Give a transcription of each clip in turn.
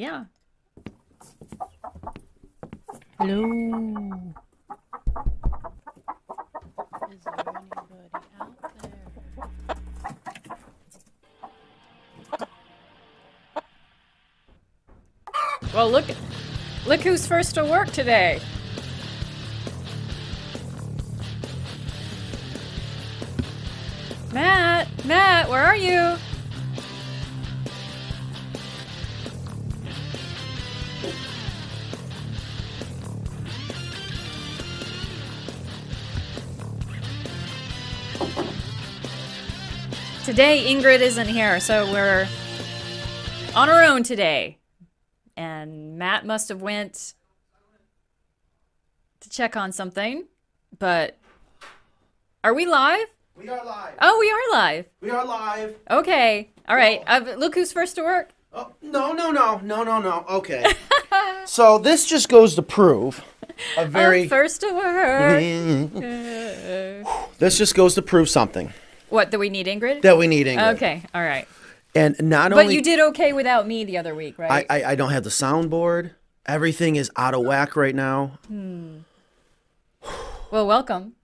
Yeah. Hello. Is there anybody out there? Well, look, look who's first to work today. Matt, Matt, where are you? Today, Ingrid isn't here, so we're on our own today. And Matt must have went to check on something. But are we live? We are live. Oh, we are live. We are live. Okay. All right. Uh, look who's first to work. Oh, no, no, no, no, no, no. Okay. so this just goes to prove a very. Oh, first to work. this just goes to prove something what, do we need Ingrid? that we need Ingrid. Okay. All right. And not But only But you did okay without me the other week, right? I I don't have the soundboard. Everything is out of whack right now. Hmm. well, welcome.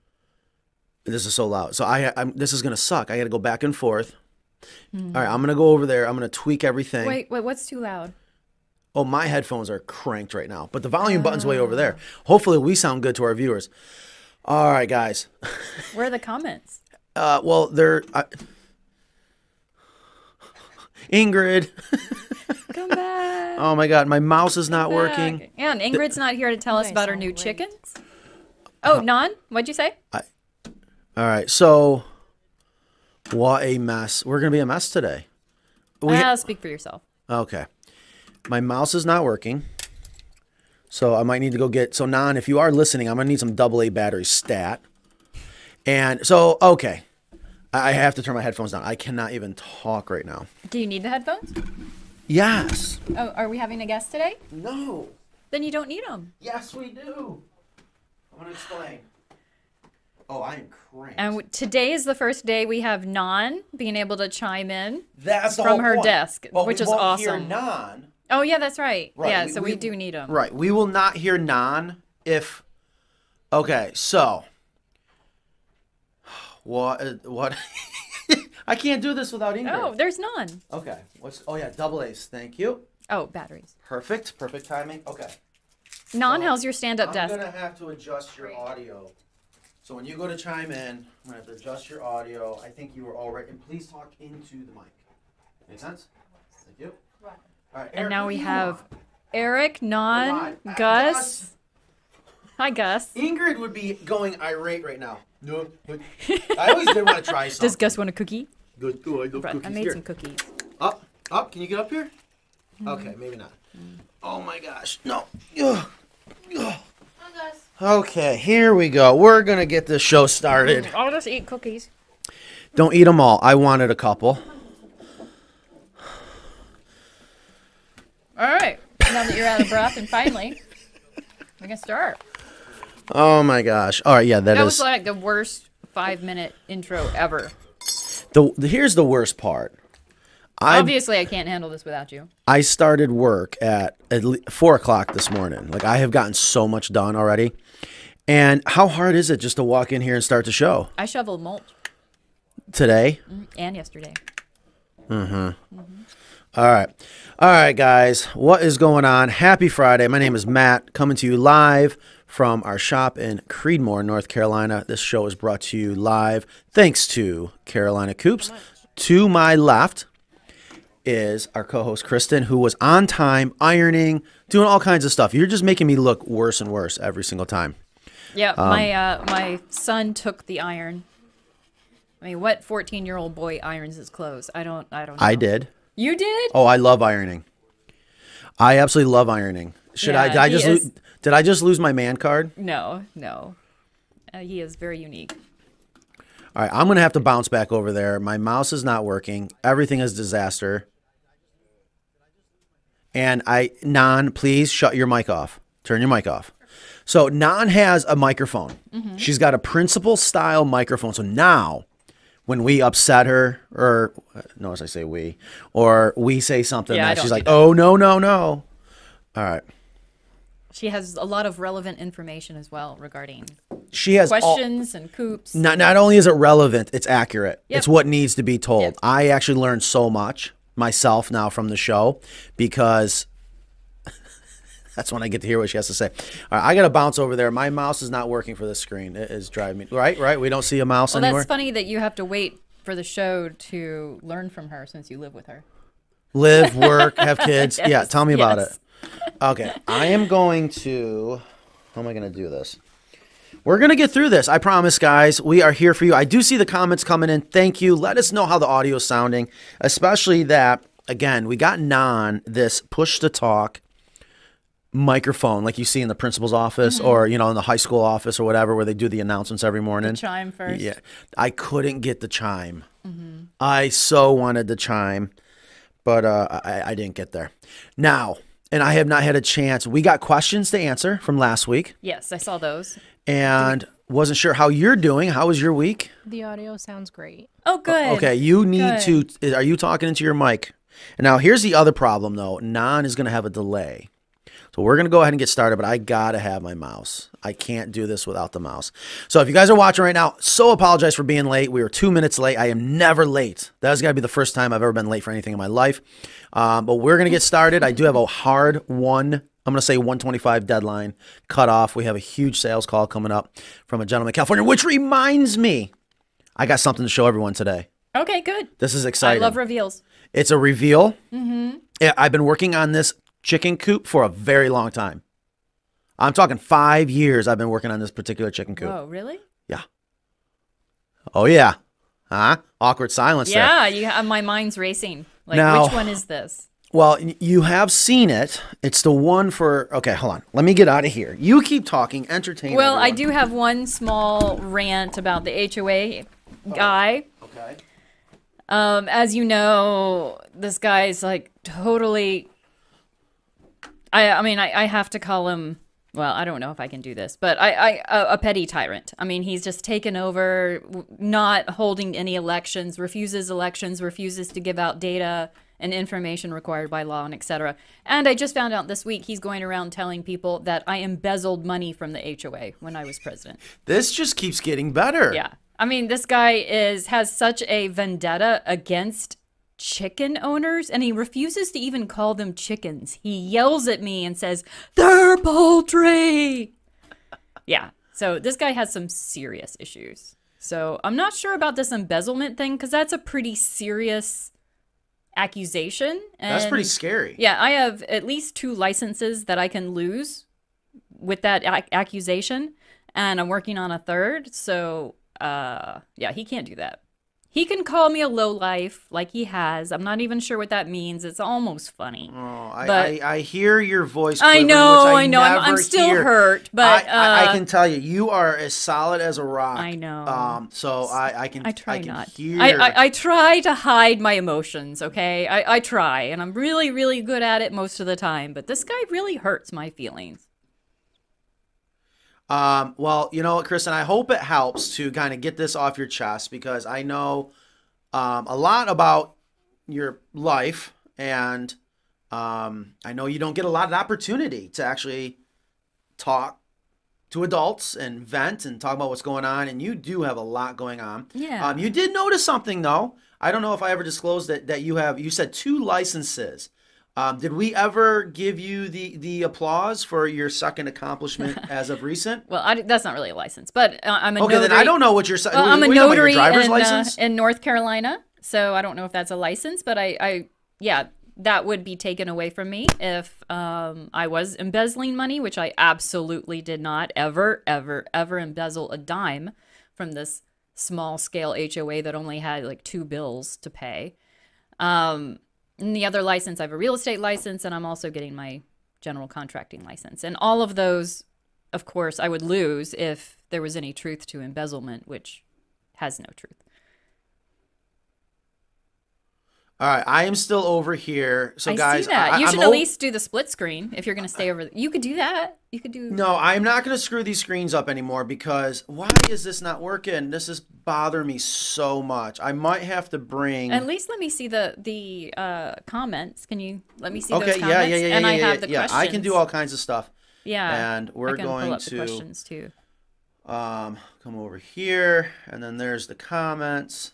This is so loud. So I I'm, this is gonna suck. I got to go back and forth. All right, I'm gonna go over there. I'm gonna tweak everything. Wait, wait, what's too loud? Oh, my headphones are cranked right now, but the volume button's way over there. Hopefully, we sound good to our viewers. All right, guys. Where are the comments? Uh, well, they're uh, Ingrid. Come back. Oh my God, my mouse is not working. Yeah, and Ingrid's not here to tell us about her new great. chickens. Oh, non? What'd you say? All right, so what a mess. We're gonna be a mess today. We Ah, speak for yourself. okay. My mouse is not working, so I might need to go get. So Nan, if you are listening, I'm gonna need some double A battery stat. And so okay, I have to turn my headphones down. I cannot even talk right now. Do you need the headphones? Yes. Oh, are we having a guest today? No. Then you don't need them. Yes, we do. I'm gonna explain. Oh, I am cranked. And w- today is the first day we have Nan being able to chime in. That's from her point. desk, which we is won't Hear awesome. non. Oh yeah, that's right. Right, yeah, we- so we, we- do need them. Right. We will not hear non if. Okay, so. What? uh, What? I can't do this without Ingrid. Oh, there's none. Okay. What's? Oh yeah, double A's. Thank you. Oh, batteries. Perfect. Perfect timing. Okay. Nan, So, how's your stand-up desk? I'm gonna have to adjust your audio. So when you go to chime in, I'm gonna have to adjust your audio. I think you were already. And please talk into the mic. Make sense? Thank you. All right. And now we have want? Eric, Nan, Hold on. Uh, Gus. Hi, Gus. Ingrid would be going irate right now. No, but- I always did want to try something. Does Gus want a cookie? Good. Oh, I love Right, I made Here. some cookies. Up, up. Can you get up here? Mm-hmm. Okay, maybe not. Mm. Oh my gosh, no. Ugh. Ugh. Okay, here we go. We're gonna get this show started. Mm-hmm. I'll just eat cookies. Don't eat them all. I wanted a couple. All right. Now that you're out of breath, and finally, we can start. Oh my gosh. All right, yeah, That that was like the worst five-minute intro ever. The, the here's the worst part. I Obviously, I can't handle this without you. I started work at at four o'clock this morning. Like I have gotten so much done already. And how hard is it just to walk in here and start the show I shoveled mulch today? and yesterday. Mm hmm. All right. All right, guys. What is going on? Happy Friday. My name is Matt, coming to you live from our shop in Creedmoor, North Carolina. This show is brought to you live thanks to Carolina Coops. To my left is our co host, Kristen, who was on time, ironing, doing all kinds of stuff. You're just making me look worse and worse every single time. Yeah, Um, my uh, my son took the iron. I mean, what fourteen-year-old boy irons his clothes? I don't. I don't. Know. I did. You did? Oh, I love ironing. I absolutely love ironing. Should I? Yeah, I he just? Did I just lose my man card? No, no. Uh, he is very unique. All right, I'm gonna have to bounce back over there. My mouse is not working. Everything is disaster. And I, Nan, please shut your mic off. Turn your mic off. So Nan has a microphone. She's got a principal style microphone. So now, when we upset her, or notice I say we, or we say something Yeah, that she's like, "Oh no, no, no," All right. She has a lot of relevant information as well regarding She has all, questions and coops. not not only is it relevant, it's accurate. Yep. It's what needs to be told. Yep. I actually learned so much myself now from the show because that's when I get to hear what she has to say. All right, I got to bounce over there. My mouse is not working for this screen. It is driving me right. Right. We don't see a mouse anymore. Well, anywhere. that's funny that you have to wait for the show to learn from her since you live with her. Live, work, have kids. yeah. Tell me about it. Okay, I am going to. How am I going to do this? We're going to get through this. I promise, guys. We are here for you. I do see the comments coming in. Thank you. Let us know how the audio is sounding, especially that, again, we got non this push to talk microphone like you see in the principal's office Mm-hmm. or, you know, in the high school office or whatever where they do the announcements every morning. Chime first. Yeah. I couldn't get the chime. Mm-hmm. I so wanted the chime, but uh, I, I didn't get there. Now, and I have not had a chance. We got questions to answer from last week Yes, I saw those. and wasn't sure how you're doing. How was your week? The audio sounds great. Oh, good. Okay, you need Good. to. Are you talking into your mic? Now, here's the other problem though. Nan is going to have a delay. So we're going to go ahead and get started, but I got to have my mouse. I can't do this without the mouse. So if you guys are watching right now, so apologize for being late. We were two minutes late. I am never late. That has got to be the first time I've ever been late for anything in my life. Um, but we're going to get started. I do have a hard one. I'm going to say 125 deadline cut off. We have a huge sales call coming up from a gentleman in California, which reminds me, I got something to show everyone today. Okay, good. This is exciting. I love reveals. It's a reveal. Mm-hmm. Yeah, I've been working on this chicken coop for a very long time. I'm talking five years. I've been working on this particular chicken coop. Oh, really? Yeah. Oh yeah. Huh? Awkward silence there. Yeah, you have, my mind's racing. Like, Now- which one is this? Well, you have seen it. It's the one for. Okay, hold on. Let me get out of here. You keep talking. Entertain. Well, I do have one small rant about the HOA guy. Okay. Um, as you know, this guy's like totally. I I mean, I, I have to call him. Well, I don't know if I can do this, but I, I a, a petty tyrant. I mean, he's just taken over, not holding any elections, refuses elections, refuses to give out data and information required by law, and etc. And I just found out this week he's going around telling people that I embezzled money from the HOA when I was president. This just keeps getting better. Yeah. I mean, this guy is has such a vendetta against chicken owners and he refuses to even call them chickens. He yells at me and says, "They're poultry." yeah. So this guy has some serious issues. So I'm not sure about this embezzlement thing because that's a pretty serious accusation. And That's pretty scary. yeah, I have at least two licenses that I can lose with that ac- accusation, and I'm working on a third. So, uh, yeah, he can't do that. He can call me a low life like he has. I'm not even sure what that means. It's almost funny. Oh, I, But- I, I hear your voice. I know, which I know. I'm, I'm still hear. hurt, but I, I, I uh, can tell you, you are as solid as a rock. I know. Um, so I, I can. I try can not. Hear. I, I, I try to hide my emotions, okay? I, I try, and I'm really, really good at it most of the time, but this guy really hurts my feelings. Um, well, you know what, Kristen, I hope it helps to kind of get this off your chest because I know um, a lot about your life, and um, I know you don't get a lot of opportunity to actually talk to adults and vent and talk about what's going on. And you do have a lot going on. Yeah. Um, you did notice something though. I don't know if I ever disclosed that that you have. You said two licenses. Um, did we ever give you the the applause for your second accomplishment as of recent? Well, I, that's not really a license, but uh, I'm a Okay, notary. then I don't know what your. Well, I'm a what are you talking about, notary in, uh, in North Carolina, so I don't know if that's a license, but I, I yeah, that would be taken away from me if um, I was embezzling money, which I absolutely did not ever, ever, ever embezzle a dime from this small scale HOA that only had like two bills to pay. Um, and the other license, I have a real estate license, and I'm also getting my general contracting license. And all of those, of course, I would lose if there was any truth to embezzlement, which has no truth. All right, I am still over here. So I guys. I, you I'm should at o- least do the split screen if you're going to stay over. You could do that. You could do. No, I'm not going to screw these screens up anymore because why is this not working? This is bothering me so much. I might have to bring. At least let me see the the uh, comments. Can you let me see okay, those yeah, comments? yeah, yeah, yeah, and I yeah, have the yeah. questions. I can do all kinds of stuff. Yeah. and we're I going to- the questions too. Um, come over here, and then there's the comments.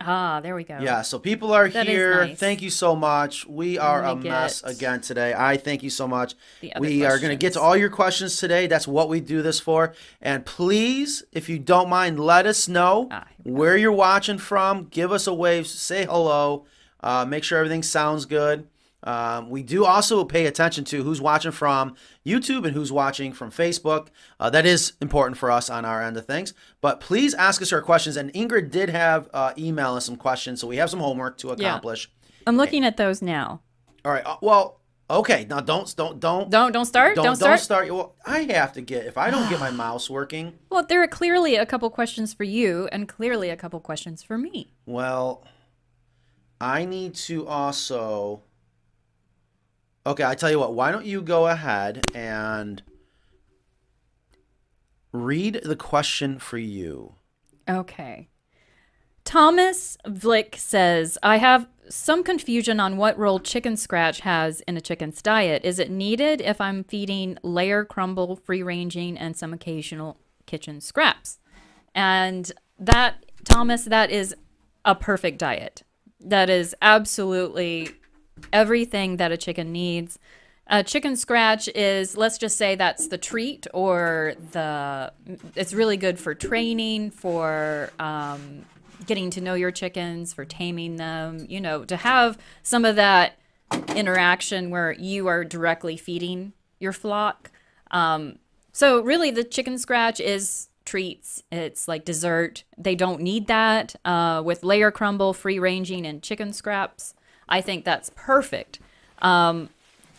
Ah, there we go. Yeah, so people are That here. nice. Thank you so much. We are a mess again today. I thank you so much. We are going to get to all your questions today. That's what we do this for. And please, if you don't mind, let us know Ah, where you're watching from. Give us a wave. Say hello. Uh, make sure everything sounds good. Um, we do also pay attention to who's watching from YouTube and who's watching from Facebook. Uh, that is important for us on our end of things. But please ask us our questions. And Ingrid did have uh, email us some questions, so we have some homework to accomplish. Yeah. I'm looking at those now. All right. Uh, well, okay. Now don't don't don't Don't don't start. don't, Don't, don't start. Well, I have to get if I don't get my mouse working. Well, there are clearly a couple questions for you, and clearly a couple questions for me. Well, I need to also. Okay, I tell you what. Why don't you go ahead and read the question for you? Okay. Thomas Vlick says, I have some confusion on what role chicken scratch has in a chicken's diet. Is it needed if I'm feeding layer crumble, free ranging, and some occasional kitchen scraps? And that, Thomas, that is a perfect diet. That is absolutely everything that a chicken needs. A chicken scratch is, let's just say that's the treat or the, it's really good for training, for um, getting to know your chickens, for taming them, you know, to have some of that interaction where you are directly feeding your flock. Um, so really, the chicken scratch is treats. It's like dessert. They don't need that uh, with layer crumble, free ranging, and chicken scraps. I think that's perfect. Um,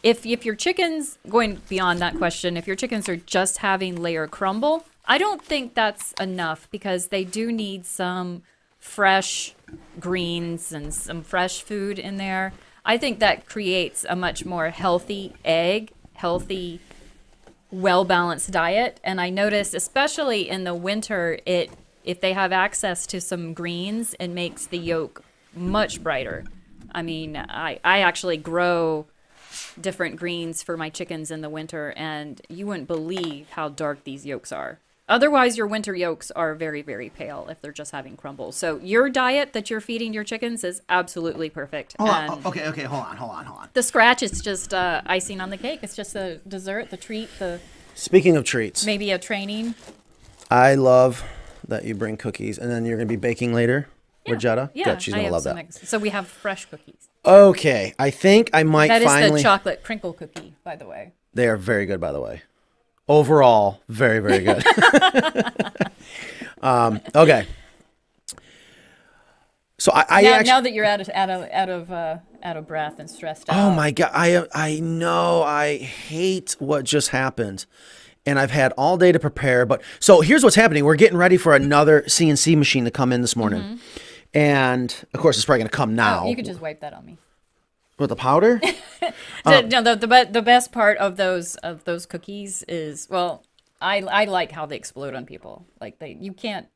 if if your chickens going beyond that question, if your chickens are just having layer crumble, I don't think that's enough because they do need some fresh greens and some fresh food in there. I think that creates a much more healthy egg, healthy well balanced diet and i notice especially in the winter it if they have access to some greens it makes the yolk much brighter i mean i i actually grow different greens for my chickens in the winter and you wouldn't believe how dark these yolks are otherwise your winter yolks are very very pale if they're just having crumbles. so your diet that you're feeding your chickens is absolutely perfect Hold and on. Okay, okay, hold on, hold on, hold on. the scratch is just uh, icing on the cake it's just the dessert the treat the Speaking of treats, maybe a training. I love that you bring cookies, and then you're gonna be baking later with Jetta. Yeah, Good, she's gonna love that. so we have fresh cookies. Okay, I think I might That is finally. the chocolate crinkle cookie, by the way. They are very good, by the way. Overall, very, very good. um, okay. So I, I now, actually. now that you're out of out of out of uh, out of breath and stressed out. Oh my god, I I know I hate what just happened. And I've had all day to prepare, but so here's what's happening. We're getting ready for another CNC machine to come in this morning. And of course it's probably going to come now. Mm-hmm. Oh, you could just wipe that on me. with the powder? The, no, the, the be- the best part of those of those cookies is well, I I like how they explode on people. Like they you can't.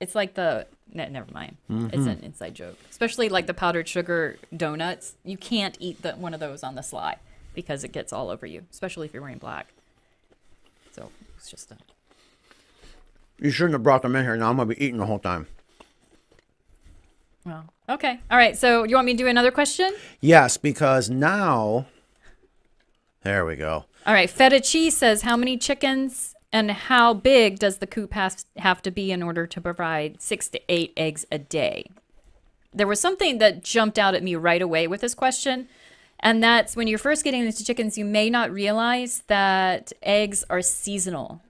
It's like the ne- never mind. It's an inside joke. Especially like the powdered sugar donuts. You can't eat the, one of those on the sly because it gets all over you, especially if you're wearing black. So it's just a you shouldn't have brought them in here. Now I'm going to be eating the whole time. Well. Okay. All right. So you want me to do another question? Yes, because now There we go. All right. Feta cheese says how many chickens and how big does the coop have, have to be in order to provide six to eight eggs a day? There was something that jumped out at me right away with this question. And that's when you're first getting into chickens, you may not realize that eggs are seasonal.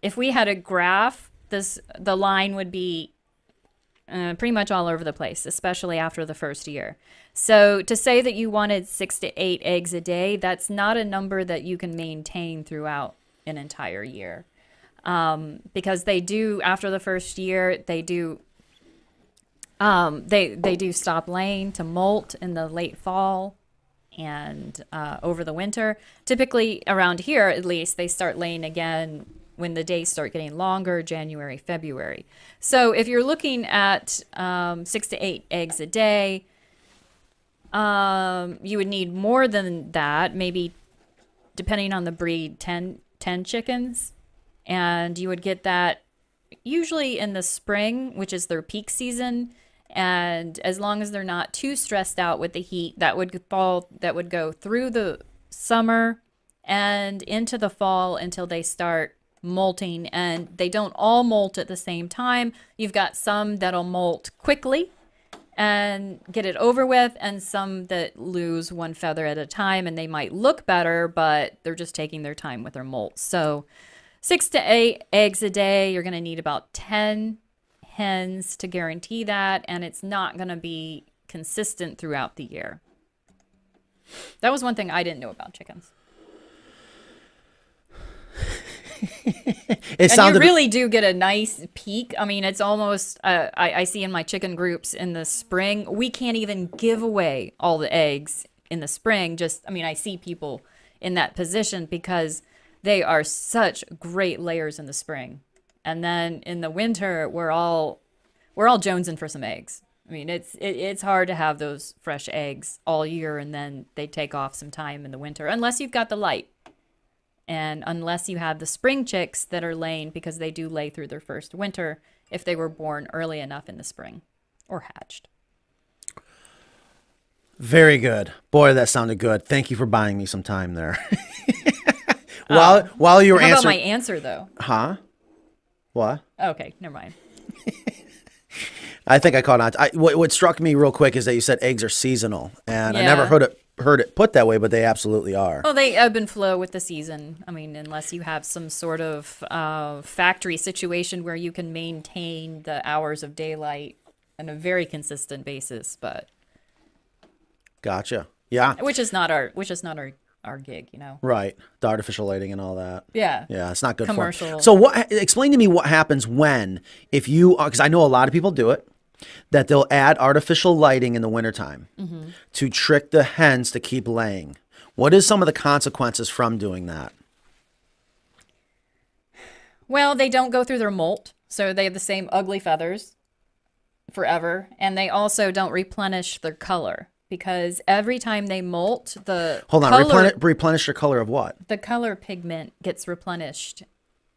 If we had a graph, this the line would be uh, pretty much all over the place, especially after the first year. So to say that you wanted six to eight eggs a day, that's not a number that you can maintain throughout an entire year, um, because they do after the first year they do Um, they they do stop laying to molt in the late fall and uh, over the winter. Typically around here, at least, they start laying again when the days start getting longer, January, February. So if you're looking at um, six to eight eggs a day, um, you would need more than that, maybe depending on the breed, 10, 10 chickens. And you would get that usually in the spring, which is their peak season. And as long as they're not too stressed out with the heat, that would fall, that would go through the summer and into the fall until they start molting. And they don't all molt at the same time. You've got some that'll molt quickly and get it over with, and some that lose one feather at a time and they might look better, but they're just taking their time with their molt. So, six to eight eggs a day, you're going to need about 10 hens to guarantee that, and it's not going to be consistent throughout the year. That was one thing I didn't know about chickens. It And sounded you really do get a nice peak. I mean, it's almost, uh, I, I see in my chicken groups in the spring, we can't even give away all the eggs in the spring. Just, I mean, I see people in that position because they are such great layers in the spring. And then in the winter, we're all, we're all jonesing for some eggs. I mean, it's it, it's hard to have those fresh eggs all year, and then they take off some time in the winter, unless you've got the light and unless you have the spring chicks that are laying because they do lay through their first winter if they were born early enough in the spring or hatched. very good. Boy, that sounded good. Thank you for buying me some time there. Oh. while while you were about my answer though? huh? What? Okay, never mind. I think I caught on. I, what, what struck me real quick is that you said eggs are seasonal, and I never heard it heard it put that way, but they absolutely are. Well, they ebb and flow with the season. I mean, unless you have some sort of uh, factory situation where you can maintain the hours of daylight on a very consistent basis, but Gotcha. Yeah. which is not our which is not our our gig, you know. Right. The artificial lighting and all that. Yeah. Yeah, it's not good. Commercial. So what explain to me what happens when if you cuz I know a lot of people do it that they'll add artificial lighting in the wintertime Mm-hmm. to trick the hens to keep laying. What is some of the consequences from doing that? Well, they don't go through their molt, so they have the same ugly feathers forever, and they also don't replenish their color because every time they molt, the Hold on, color, replenish, replenish your color of what? the color pigment gets replenished,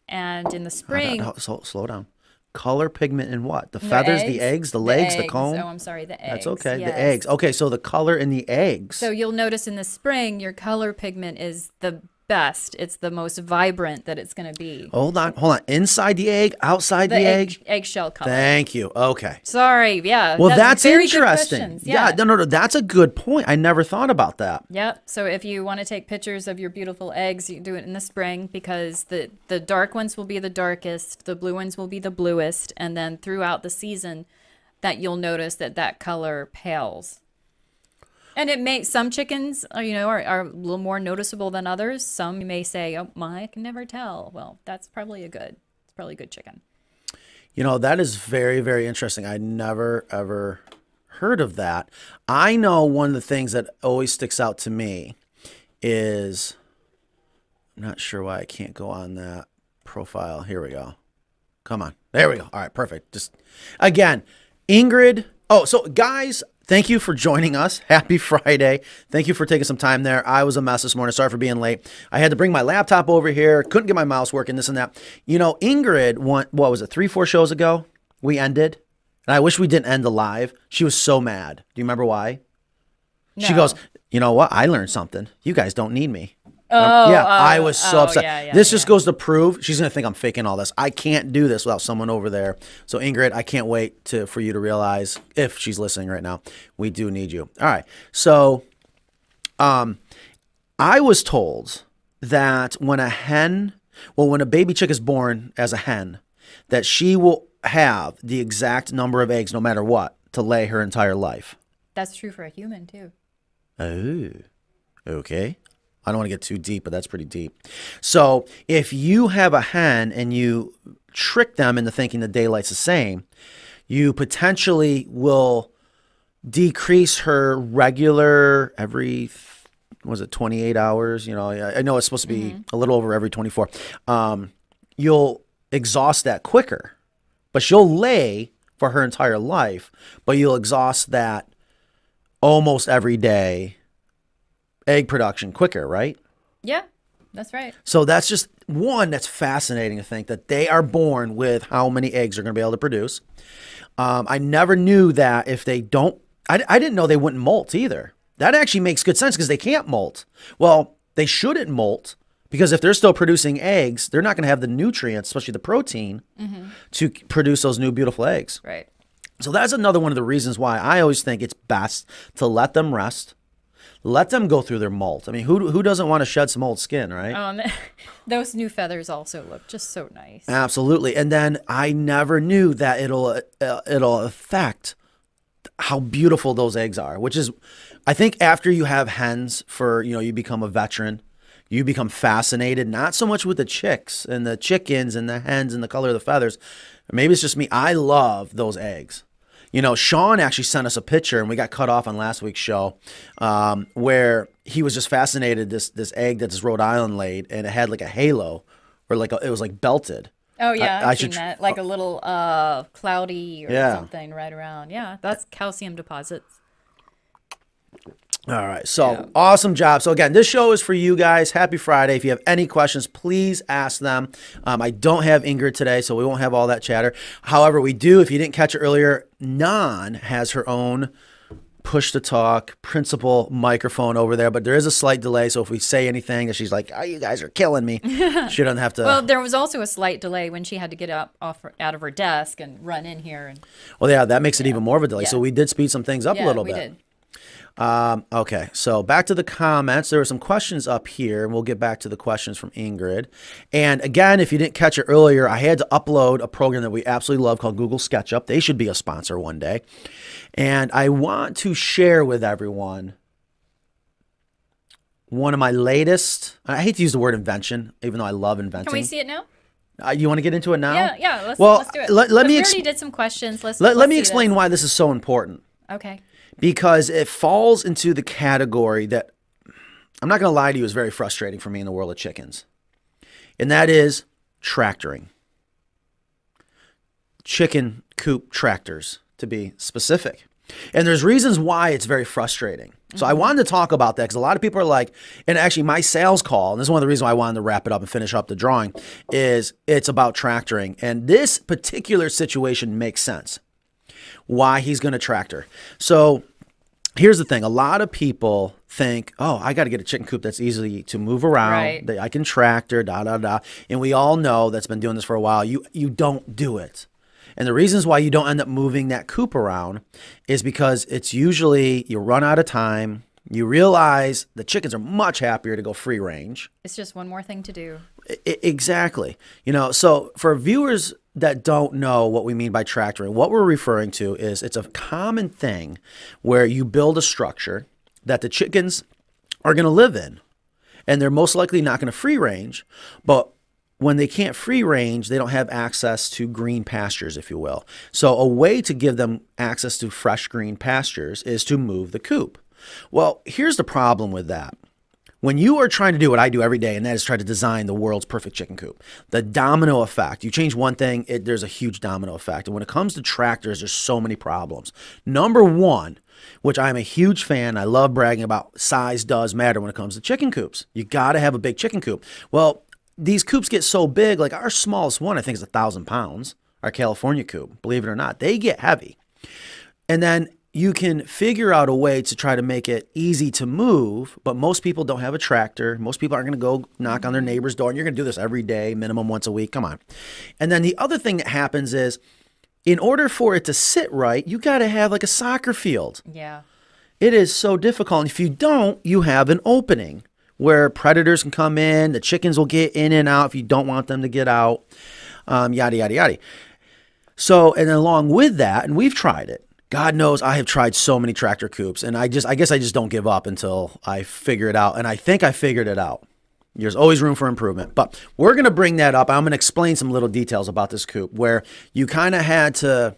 and in the spring, slow, slow down. Color pigment in what? The the feathers, the eggs, the legs, the, eggs. comb? Oh, I'm sorry, the eggs. That's okay. yes. The eggs. Okay, so the color in the eggs. So you'll notice in the spring, your color pigment is the best. It's the most vibrant that it's going to be. hold on, hold on. Inside the egg, outside the, the egg. egg, eggshell color. Thank you. Okay. Sorry, yeah. Well, that's, good interesting. questions. Yeah. no, no, no. That's a good point. I never thought about that. Yep. So if you want to take pictures of your beautiful eggs, you do it in the spring because the the dark ones will be the darkest, the blue ones will be the bluest, and then throughout the season, that you'll notice that that color pales. And it may some chickens, are, you know, are, are a little more noticeable than others. Some may say, "Oh, my, I can never tell." Well, that's probably a good. It's probably a good chicken. You know, that is very, very interesting. I never, ever heard of that. I know one of the things that always sticks out to me is I'm not sure why I can't go on that profile. Here we go. Come on. There we go. All right, perfect. Just again, Ingrid. Oh, so guys, thank you for joining us. Happy Friday. Thank you for taking some time there. I was a mess this morning. Sorry for being late. I had to bring my laptop over here. Couldn't get my mouse working, this and that. You know, Ingrid, won, what was it, three, four shows ago? We ended. And I wish we didn't end the live. She was so mad. Do you remember why? She goes, You know what? I learned something. You guys don't need me. Oh, yeah, oh, I was so oh, upset. yeah, yeah, this just goes to prove she's gonna think I'm faking all this. I can't do this without someone over there. So Ingrid, I can't wait to for you to realize if she's listening right now, we do need you. All right. So, um, I was told that when a hen, well, when a baby chick is born as a hen, that she will have the exact number of eggs no matter what to lay her entire life. That's true for a human too. Oh, okay. I don't want to get too deep, but that's pretty deep. So if you have a hen and you trick them into thinking the daylight's the same, you potentially will decrease her regular every was it 28 hours? You know i know it's supposed to be a little over every 24 um, you'll exhaust that quicker but she'll lay for her entire life but you'll exhaust that almost every day egg production quicker right Yeah, that's right. so that's just one that's fascinating to think that they are born with how many eggs they're going to be able to produce. Um, I never knew that if they don't, I, I didn't know they wouldn't molt either. That actually makes good sense because they can't molt. Well, they shouldn't molt because if they're still producing eggs, they're not going to have the nutrients, especially the protein, to produce those new beautiful eggs. Right. So that's another one of the reasons why I always think it's best to let them rest, let them go through their molt. I mean, who who doesn't want to shed some old skin, right? Um, those new feathers also look just so nice. Absolutely. And then I never knew that it'll uh, it'll affect how beautiful those eggs are, which is I think after you have hens for, you know, you become a veteran, you become fascinated not so much with the chicks and the chickens and the hens and the color of the feathers. Maybe it's just me. I love those eggs. You know, Sean actually sent us a picture, and we got cut off on last week's show, um, where he was just fascinated this this egg that this Rhode Island laid, and it had like a halo, or like a, it was like belted. Oh yeah, I I've should seen tr- that. Like a little uh cloudy or Yeah. something right around. Yeah, that's calcium deposits. All right. So awesome job. So again, this show is for you guys. Happy Friday. If you have any questions, please ask them. Um, I don't have Ingrid today, so we won't have all that chatter. However, we do, if you didn't catch it earlier, Nan has her own push to talk principal microphone over there, but there is a slight delay. So if we say anything that she's like, oh, you guys are killing me, she doesn't have to. Well, there was also a slight delay when she had to get up off her, out of her desk and run in here and well, yeah, that makes it even more of a delay. So we did speed some things up yeah, a little we bit. did. Um, okay, so back to the comments. There were some questions up here, and we'll get back to the questions from Ingrid. And again, if you didn't catch it earlier, I had to upload a program that we absolutely love called Google SketchUp. They should be a sponsor one day. And I want to share with everyone one of my latest. I hate to use the word invention, even though I love inventing. Can we see it now? Uh, you want to get into it now? Yeah, yeah. Let's, Well, let's do it. let- let me We already did some questions. Let's Let, let let's me explain this. why this is so important. Okay. Because it falls into the category that I'm not going to lie to you is very frustrating for me in the world of chickens. And that is tractoring. Chicken coop tractors, to be specific. And there's reasons why it's very frustrating. So I mm-hmm. wanted to talk about that because a lot of people are like, and actually my sales call, and this is one of the reasons why I wanted to wrap it up and finish up the drawing, is it's about tractoring. And this particular situation makes sense why he's going to tractor. So here's the thing a lot of people think, oh, I got to get a chicken coop that's easy to move around, Right. that I can tractor, da da da. And we all know that's been doing this for a while. You you don't do it. And the reasons why you don't end up moving that coop around is because it's usually you run out of time. You realize the chickens are much happier to go free range. It's just one more thing to do. I- exactly. You know, so for viewers that don't know what we mean by tractoring, what we're referring to is it's a common thing where you build a structure that the chickens are going to live in. And they're most likely not going to free range, but when they can't free range, they don't have access to green pastures, if you will. So, a way to give them access to fresh green pastures is to move the coop. Well, here's the problem with that. When you are trying to do what I do every day, and that is try to design the world's perfect chicken coop, the domino effect, you change one thing, it, there's a huge domino effect. And when it comes to tractors, there's so many problems. Number one, which I'm a huge fan, I love bragging about, size does matter when it comes to chicken coops. You got to have a big chicken coop. Well, these coops get so big, like our smallest one, I think is a thousand pounds, our California coop, believe it or not. They get heavy. And then you can figure out a way to try to make it easy to move, but most people don't have a tractor. Most people aren't going to go knock on their neighbor's door, and you're going to do this every day, minimum once a week. Come on. And then the other thing that happens is, in order for it to sit right, you got to have like a soccer field. Yeah. It is so difficult. And if you don't, you have an opening where predators can come in, the chickens will get in and out if you don't want them to get out, um, yada, yada, yada. So, and along with that, and we've tried it. God knows I have tried so many tractor coops, and I just, I guess I just don't give up until I figure it out. And I think I figured it out. There's always room for improvement, but we're going to bring that up. I'm going to explain some little details about this coop where you kind of had to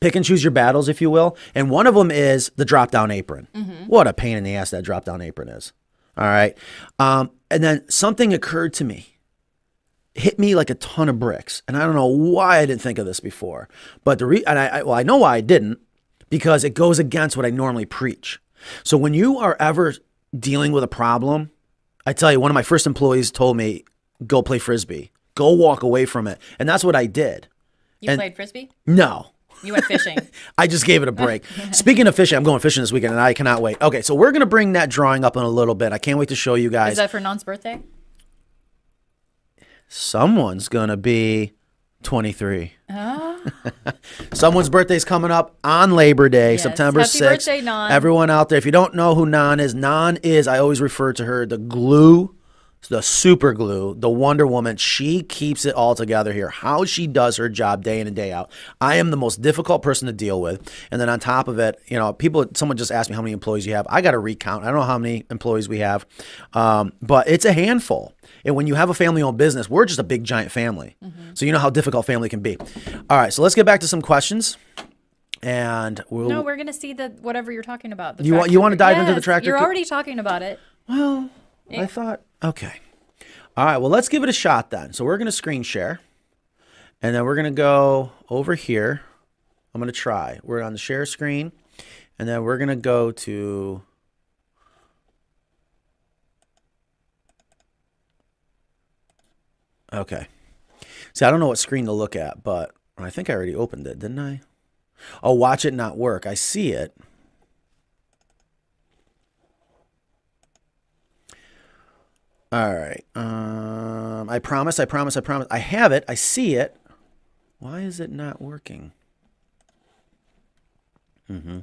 Pick and choose your battles, if you will. And one of them is the drop down apron. What a pain in the ass that drop down apron is. All right. Um, and then something occurred to me, hit me like a ton of bricks. And I don't know why I didn't think of this before. But the re- and I, I well, I know why I didn't because it goes against what I normally preach. So when you are ever dealing with a problem, I tell you, one of my first employees told me, go play frisbee, go walk away from it. And that's what I did. You And- played frisbee? No, You went fishing. I just gave it a break. Speaking of fishing, I'm going fishing this weekend and I cannot wait. Okay, so we're going to bring that drawing up in a little bit. I can't wait to show you guys. Is that for Nan's birthday? Someone's going to be 23. Ah. Someone's birthday's coming up on Labor Day, Yes. September Happy 6th. birthday, Nan. Everyone out there, if you don't know who Nan is, Nan is, I always refer to her, the glue, the super glue, the Wonder Woman. She keeps it all together here. How she does her job day in and day out. I am the most difficult person to deal with. And then on top of it, you know, people, someone just asked me how many employees you have. I got to recount. I don't know how many employees we have, um, but it's a handful. And when you have a family owned business, we're just a big giant family. So you know how difficult family can be. All right, so let's get back to some questions. And we'll. No, we're gonna see the whatever you're talking about. the You want- you wanna coo- dive into the tractor You're already talking about it. Well, I thought, okay. All right, well, let's give it a shot then. So we're going to screen share. And then we're going to go over here. I'm going to try. We're on the share screen. And then we're going to go to. Okay. See, I don't know what screen to look at, but I think I already opened it, didn't I? Oh, watch it not work. I see it. All right. Um, I promise, I promise, I promise. I have it. I see it. Why is it not working? Mm-hmm.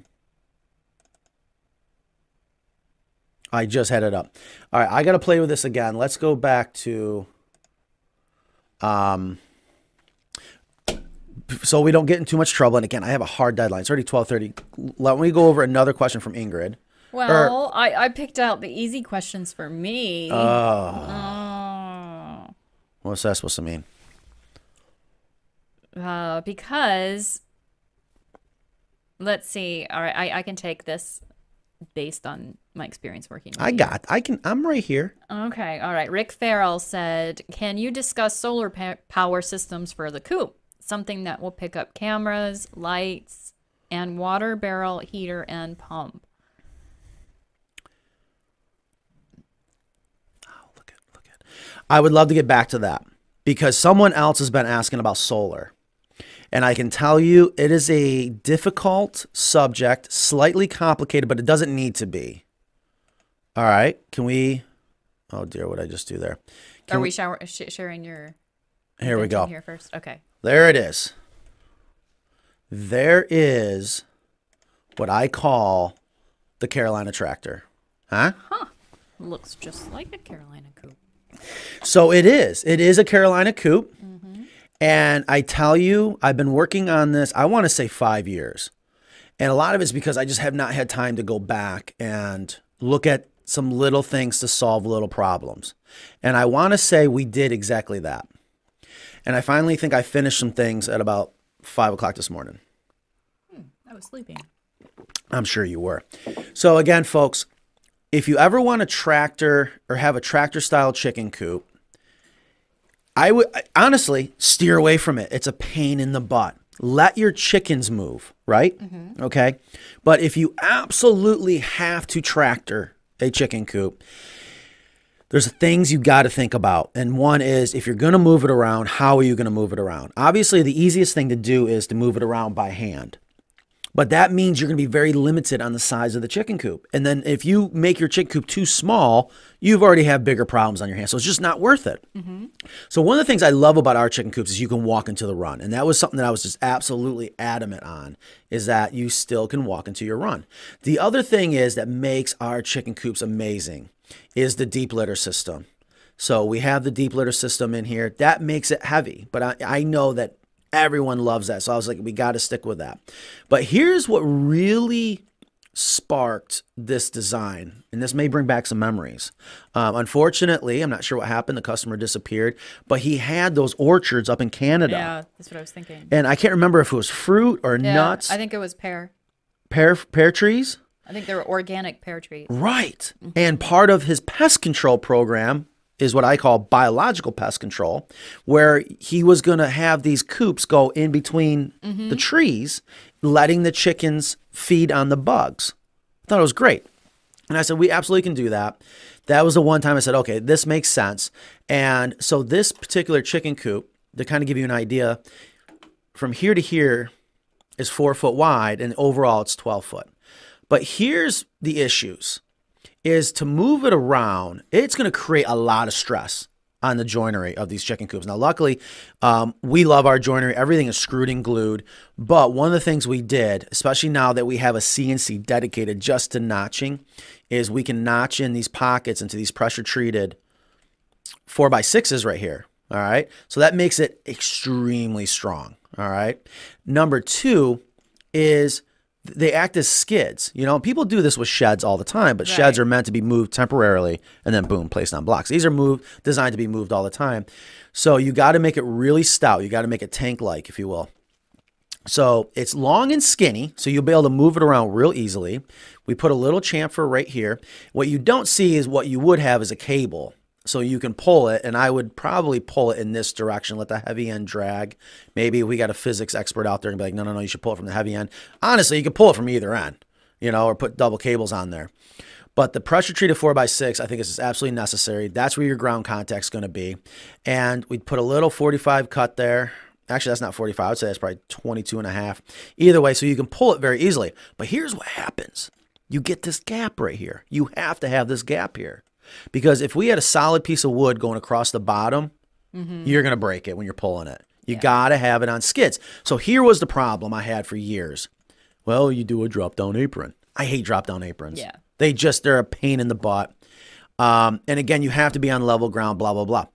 I just had it up. All right, I got to play with this again. Let's go back to um so we don't get in too much trouble. And again, I have a hard deadline. It's already 12:30. Let me go over another question from Ingrid. Well, I, I picked out the easy questions for me. Oh, Oh. what's that supposed to mean? Uh, because let's see. All right, I, I can take this based on my experience working. I you. got. I can. I'm right here. Okay, all right. Rick Farrell said, "Can you discuss solar pa- power systems for the coop? Something that will pick up cameras, lights, and water barrel heater and pump." Look at. Look at. I would love to get back to that because someone else has been asking about solar. And I can tell you it is a difficult subject, slightly complicated, but it doesn't need to be. All right. Can we Oh dear, what did I just do there? Are we shower- sh- sharing your? Here we go. Here first. Okay. There it is. There is what I call the Carolina tractor. Huh? Huh? Looks just like a Carolina coop. So it is. It is a Carolina coop. And I tell you, I've been working on this, I want to say five years. And a lot of it's because I just have not had time to go back and look at some little things to solve little problems. And I want to say we did exactly that. And I finally think I finished some things at about five o'clock this morning. Hmm, I was sleeping. I'm sure you were. So again, folks, if you ever want a tractor or have a tractor style chicken coop, I would honestly steer away from it. It's a pain in the butt. Let your chickens move, right? Mm-hmm. Okay. But if you absolutely have to tractor a chicken coop, there's things you got to think about. And one is if you're going to move it around, how are you going to move it around? Obviously, the easiest thing to do is to move it around by hand. But that means you're going to be very limited on the size of the chicken coop. And then if you make your chicken coop too small, you've already have bigger problems on your hands. So it's just not worth it. Mm-hmm. So one of the things I love about our chicken coops is you can walk into the run. And that was something that I was just absolutely adamant on is that you still can walk into your run. The other thing is that makes our chicken coops amazing is the deep litter system. So we have the deep litter system in here. That makes it heavy, but I, I know that everyone loves that. So I was like, we got to stick with that. But here's what really, sparked this design, and this may bring back some memories. Um, unfortunately, I'm not sure what happened. The customer disappeared, but he had those orchards up in Canada, Yeah, that's what I was thinking. and I can't remember if it was fruit or Yeah, nuts, I think it was pear. pear pear trees. I think they were organic pear trees. Right. And part of his pest control program is what I call biological pest control, where he was going to have these coops go in between mm-hmm. the trees, letting the chickens feed on the bugs. I thought it was great. And I said, we absolutely can do that. That was the one time I said, okay, this makes sense. And so this particular chicken coop, to kind of give you an idea, from here to here is four foot wide, and overall it's 12 foot. But here's the issues is to move it around, it's going to create a lot of stress on the joinery of these chicken coops. Now, luckily, um, we love our joinery. Everything is screwed and glued. But one of the things we did, especially now that we have a CNC dedicated just to notching, is we can notch in these pockets into these pressure treated four by sixes right here. All right. So that makes it extremely strong. All right. Number two is they act as skids. You know, people do this with sheds all the time, but sheds are meant to be moved temporarily and then boom, placed on blocks. These are moved, designed to be moved all the time. So you got to make it really stout. You got to make it tank like, if you will. So it's long and skinny, so you'll be able to move it around real easily. We put a little chamfer right here. What you don't see is what you would have is a cable. So you can pull it, and I would probably pull it in this direction, let the heavy end drag. Maybe we got a physics expert out there and be like, no, no, no, you should pull it from the heavy end. Honestly, you could pull it from either end, you know, or put double cables on there. But the pressure treated 4x6, I think is absolutely necessary. That's where your ground contact's going to be. And we'd put a little 45 cut there. Actually, that's not 45. I would say that's probably 22 and a half. Either way, so you can pull it very easily. But here's what happens you get this gap right here. You have to have this gap here. Because if we had a solid piece of wood going across the bottom, you're going to break it when you're pulling it. You got to have it on skids. So here was the problem I had for years. Well, you do a drop down apron. I hate drop down aprons. Yeah. They just, they're a pain in the butt. Um, and again, you have to be on level ground, blah, blah, blah.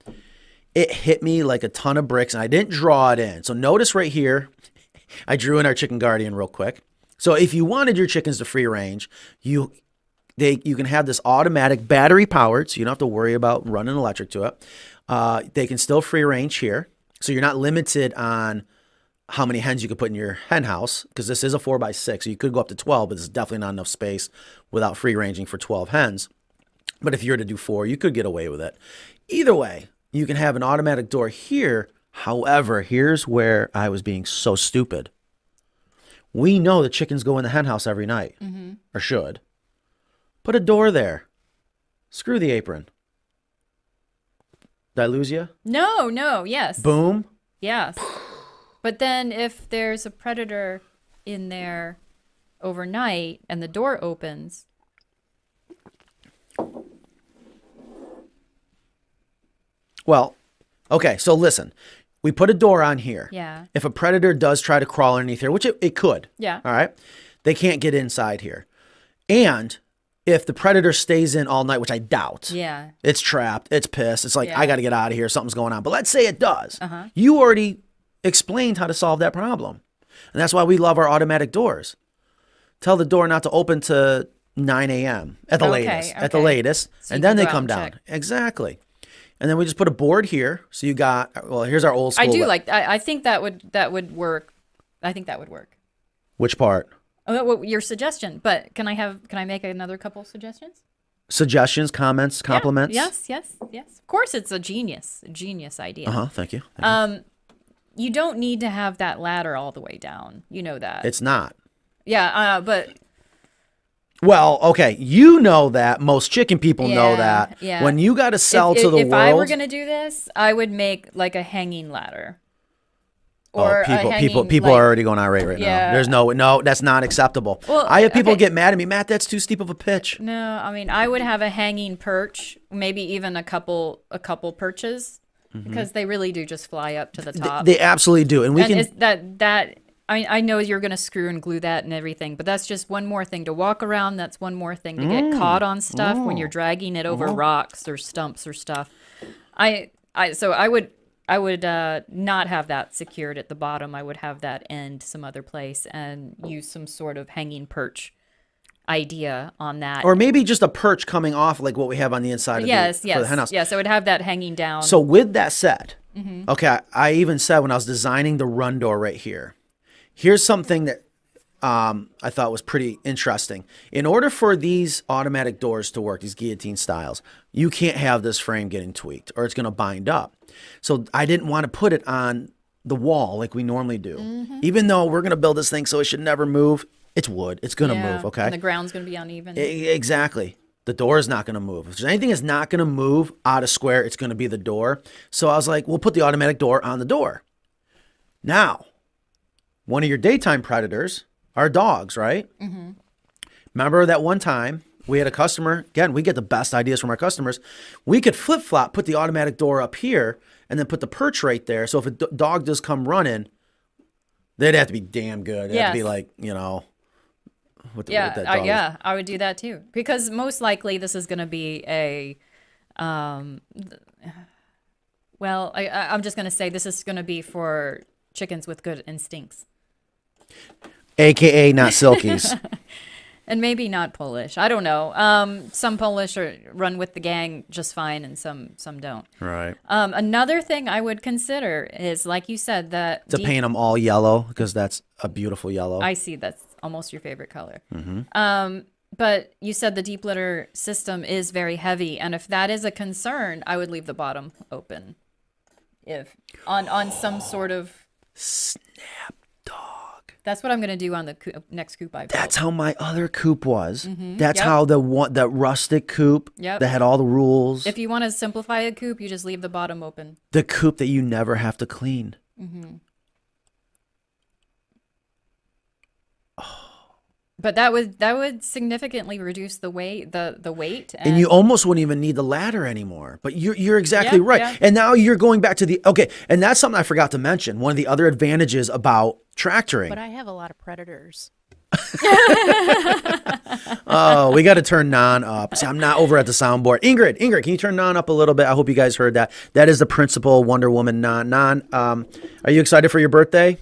It hit me like a ton of bricks and I didn't draw it in. So notice right here, I drew in our chicken guardian real quick. So if you wanted your chickens to free range, you they you can have this automatic battery powered, so you don't have to worry about running electric to it. Uh, they can still free range here, so you're not limited on how many hens you could put in your hen house because this is a four by six, so you could go up to twelve, but there's definitely not enough space without free ranging for twelve hens. But if you were to do four, you could get away with it. Either way, you can have an automatic door here. However, here's where I was being so stupid. We know the chickens go in the hen house every night, or should. Put a door there. Screw the apron. Did I lose you? No, no, yes. Boom. Yes. But then if there's a predator in there overnight and the door opens, Well, okay, so listen. We put a door on here. Yeah. If a predator does try to crawl underneath here, which it, it could. Yeah. All right. They can't get inside here. And if the predator stays in all night, which I doubt. yeah. It's trapped. It's pissed. It's like, Yeah. I got to get out of here. Something's going on. But let's say it does. Uh-huh. You already explained how to solve that problem. And that's why we love our automatic doors. Tell the door not to open to 9 a.m. at the Okay, latest. At the latest. So and then they come down. check. Exactly. And then we just put a board here. So you got, well, here's our old school. I do way- like I, I think that would that would work. I think that would work. Which part? Oh, well, your suggestion, but can I have can I make another couple suggestions? Suggestions, comments, Yeah. compliments? Yes, yes, yes. Of course it's a genius, genius idea. Uh huh. Thank you. Thank. Um you don't need to have that ladder all the way down. You know that. it's not. yeah, uh, but Well, okay, you know that. Most chicken people know that. yeah. When you got to sell if, to if, the if world, I were gonna do this, I would make like a hanging ladder. Oh, Or a people, people, hanging, people like- are already going irate right now. There's no, no, that's not acceptable. Well, I have people okay. get mad at me, Matt. That's too steep of a pitch. No, I mean I would have a hanging perch, maybe even a couple a couple perches, because they really do just fly up to the top. Mm-hmm. They absolutely do, and we and can. that that I mean, I know you're gonna screw and glue that and everything, but that's just one more thing to walk around. That's one more thing to Mm. get caught on stuff when you're dragging it over rocks or stumps or stuff. I I so I would I would uh, not have that secured at the bottom. I would have that end some other place and use some sort of hanging perch idea on that. Or maybe just a perch coming off like what we have on the inside of yes, the, yes, for the hen house. yes. So it would have that hanging down. So with that said, Mm-hmm. okay, I, I even said when I was designing the run door right here, here's something that um, I thought was pretty interesting. In order for these automatic doors to work, these guillotine styles, you can't have this frame getting tweaked or it's going to bind up. So I didn't want to put it on the wall like we normally do. Mm-hmm. Even though we're going to build this thing so it should never move, it's wood. It's going to Yeah, move, okay? And the ground's going to be uneven. E- Exactly. The door is not going to move. If there's anything that's not going to move out of square, it's going to be the door. So I was like, we'll put the automatic door on the door. Now, one of your daytime predators are dogs, right? Mm-hmm. Remember that one time we had a customer, again, we get the best ideas from our customers. We could flip flop, put the automatic door up here, and then put the perch right there. So if a d- dog does come running, they'd have to be damn good. They'd have to be like, you know, what the, yeah, what that I, yeah, I would do that too because most likely this is going to be a, um, well, I, I'm just going to say this is going to be for chickens with good instincts AKA not silkies. and maybe not Polish. I don't know. Um, some Polish are run with the gang just fine, and some some don't. right. Um, another thing I would consider is, like you said, that to paint them all yellow because that's a beautiful yellow. I see that's almost your favorite color. Mm-hmm. Um, but you said the deep litter system is very heavy, and if that is a concern, I would leave the bottom open. If on on some sort of Snap. That's what I'm gonna do on the next coop I built. That's how my other coop was. That's Mm-hmm. Yep. how the one that rustic coop Yep. that had all the rules. if you want to simplify a coop, you just leave the bottom open. the coop that you never have to clean. But that would that would significantly reduce the weight the the weight And you almost wouldn't even need the ladder anymore. But you're you're exactly Yeah, right. yeah. And now you're going back to the okay. And that's something I forgot to mention. One of the other advantages about tractoring. But I have a lot of predators. Oh, we got to turn Nan up. See, I'm not over at the soundboard. Ingrid, Ingrid, can you turn Nan up a little bit? I hope you guys heard that. That is the principal Wonder Woman Nan. Nan, um, are you excited for your birthday?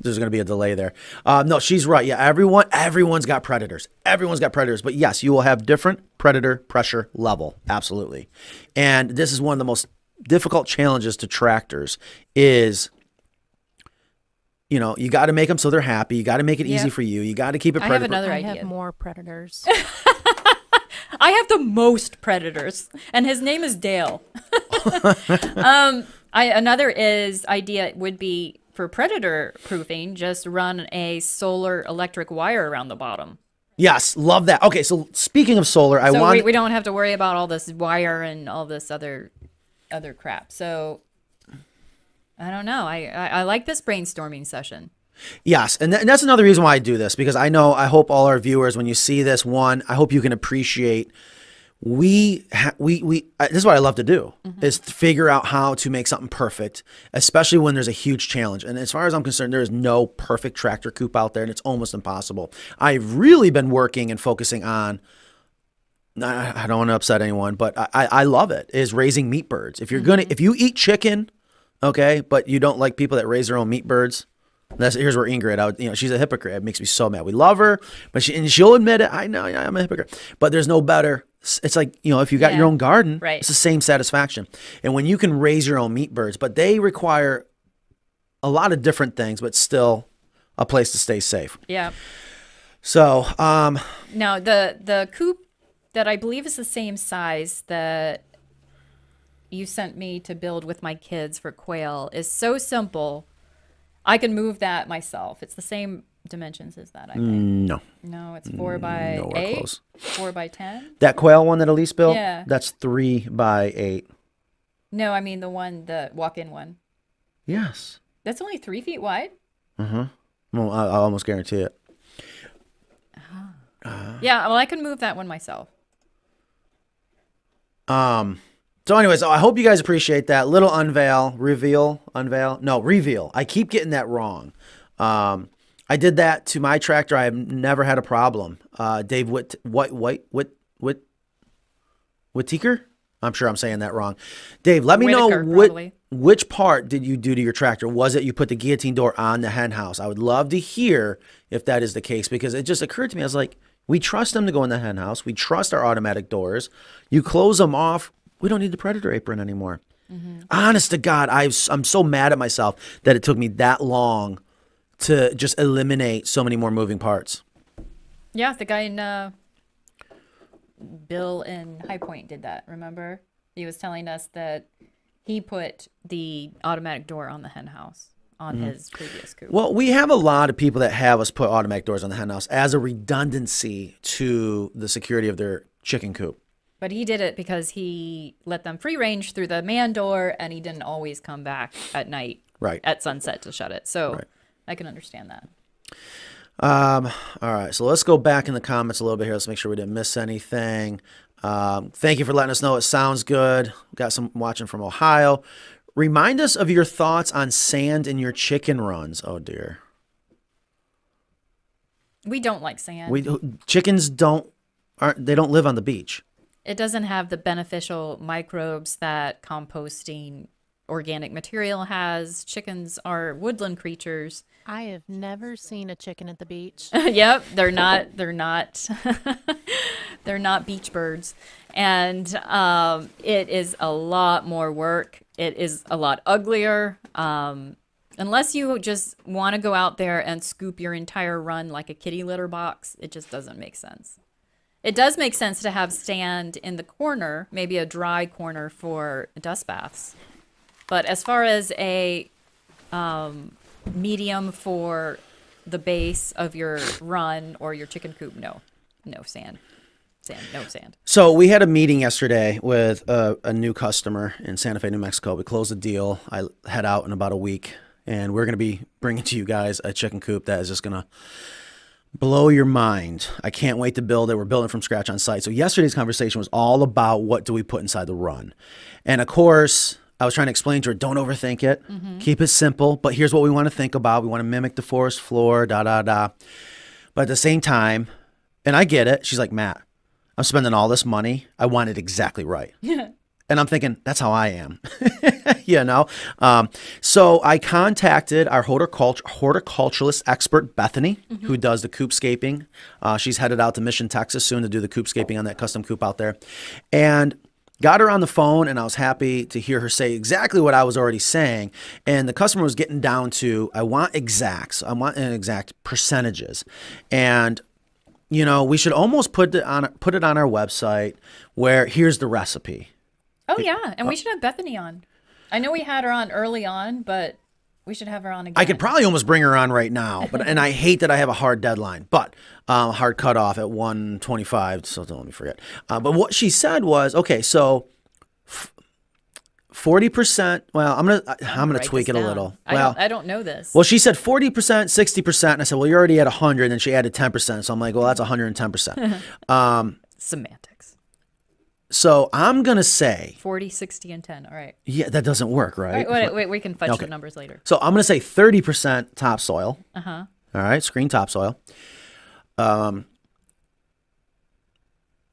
There's going to be a delay there. Um, no, she's right. Yeah, everyone, everyone's got predators. Everyone's got predators. But yes, you will have different predator pressure level. Absolutely. And this is one of the most difficult challenges to tractors is you know, you got to make them so they're happy. You got to make it easy for you. You got to keep it I have predator. another I have more predators. I have the most predators, and his name is Dale. um, I another is idea would be for predator proofing. Just run a solar electric wire around the bottom, Yes, love that. Okay, so speaking of solar, I so want we, we don't have to worry about all this wire and all this other other crap. So I don't know. I I, I like this brainstorming session. yes, and, th- and that's another reason why I do this because I know I hope all our viewers when you see this one, I hope you can appreciate we ha- we we uh, this is what I love to do is to figure out how to make something perfect, especially when there's a huge challenge. And as far as I'm concerned, there is no perfect tractor coop out there, and it's almost impossible. I've really been working and focusing on. I I don't want to upset anyone, but I, I I love it. Is raising meat birds. If you're gonna if you eat chicken, okay, but you don't like people that raise their own meat birds. That's here's where Ingrid, I would, you know, she's a hypocrite. It makes me so mad. We love her, but she and she'll admit it. I know, yeah, I'm a hypocrite. But there's no better. It's like you know, if you got your own garden, right. it's the same satisfaction. And when you can raise your own meat birds, but they require a lot of different things, but still a place to stay safe. Yeah. So, um, Now the the coop that I believe is the same size that you sent me to build with my kids for quail is so simple. I can move that myself. It's the same dimensions is that. I think. no, No, it's four by nowhere eight, close. four by ten. that quail one that Elise built, Yeah. that's three by eight. No, I mean the one, the walk-in one. Yes. That's only three feet wide. Uh huh. Well, I, I almost guarantee it. Yeah, well, I can move that one myself. Um. So, anyways, I hope you guys appreciate that little unveil, reveal, unveil. No, reveal. I keep getting that wrong. Um, I did that to my tractor. I have never had a problem. Uh, Dave Whit, White, White, Whit, Whit, Whittaker. I'm sure I'm saying that wrong. Dave, let me Whitaker, know what. which part did you do to your tractor? Was it you put the guillotine door on the hen house? I would love to hear if that is the case because it just occurred to me. I was like, we trust them to go in the hen house. We trust our automatic doors. You close them off. We don't need the predator apron anymore. Honest to God, I, I'm so mad at myself that it took me that long to just eliminate so many more moving parts. Yeah, the guy in uh, Bill in High Point did that. Remember, he was telling us that he put the automatic door on the hen house on his previous coop. Well, we have a lot of people that have us put automatic doors on the hen house as a redundancy to the security of their chicken coop. But he did it because he let them free range through the man door, and he didn't always come back at night, Right. at sunset to shut it. So Right. I can understand that. Um, all right, so let's go back in the comments a little bit here. Let's make sure we didn't miss anything. Um, thank you for letting us know it sounds good. Got some watching from Ohio. Remind us of your thoughts on sand in your chicken runs. Oh dear, We don't like sand. we chickens don't aren't they don't live on the beach. it doesn't have the beneficial microbes that composting organic material has. Chickens are woodland creatures. I have never seen a chicken at the beach. yep, they're not. They're not. they're not beach birds, and um, it is a lot more work. It is a lot uglier. Um, unless you just want to go out there and scoop your entire run like a kitty litter box, it just doesn't make sense. It does make sense to have stand in the corner, maybe a dry corner for dust baths. But as far as a um, medium for the base of your run or your chicken coop, no, no sand, sand, no sand. So we had a meeting yesterday with a, a new customer in Santa Fe, New Mexico. We closed the deal. I head out in about a week, and we're going to be bringing to you guys a chicken coop that is just going to blow your mind. I can't wait to build it. We're building from scratch on site. So yesterday's conversation was all about what do we put inside the run, and of course. I was trying to explain to her, don't overthink it. Keep it simple. But here's what we want to think about. We want to mimic the forest floor, da da da. But at the same time, and I get it. She's like, Matt, I'm spending all this money. I want it exactly right. Yeah. And I'm thinking, that's how I am. you know? Um, so I contacted our horticult- horticulturalist expert, Bethany, who does the coopscaping. Uh, she's headed out to Mission, Texas soon to do the coopscaping on that custom coop out there. And got her on the phone, and I was happy to hear her say exactly what I was already saying. And the customer was getting down to, I want exacts, I want an exact percentages. And you know, we should almost put it on put it on our website where here's the recipe. Oh yeah, and we should have Bethany on. I know we had her on early on, but we should have her on again. I could probably almost bring her on right now, but and I hate that I have a hard deadline, but um, hard cutoff at 125. So don't let me forget. Uh, but what she said was, okay, so forty percent. Well, I'm gonna I'm gonna tweak it a down. little. I well, don't, I don't know this. Well, she said 40%, 60%. And I said, well, you're already at 100. And then she added 10%. So I'm like, well, that's 110%. Semantics. So I'm going to say, 40, 60, and 10. All right. yeah, that doesn't work, right? Wait, wait, wait we can fudge Okay. the numbers later. So I'm going to say 30% topsoil. Uh huh. All right, screen topsoil. Um,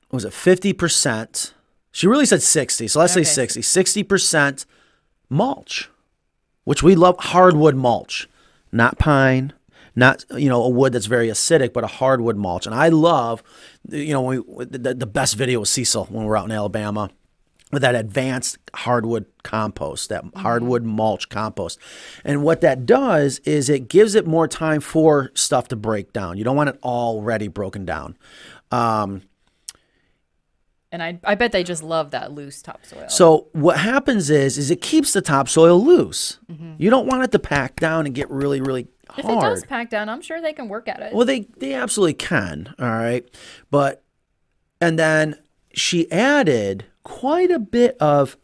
what was it 50%? She really said 60. So let's Okay. say 60. 60% mulch, which we love hardwood mulch, not pine, not you know a wood that's very acidic, but a hardwood mulch. And I love, you know, we, the, the best video was Cecil when we were out in Alabama with that advanced hardwood compost, that hardwood mulch compost. And what that does is it gives it more time for stuff to break down. You don't want it already broken down. Um, And I, I bet they just love that loose topsoil. So what happens is is it keeps the topsoil loose. You don't want it to pack down and get really really if it does pack down, I'm sure they can work at it. Well, they they absolutely can. All right, but and then she added quite a bit of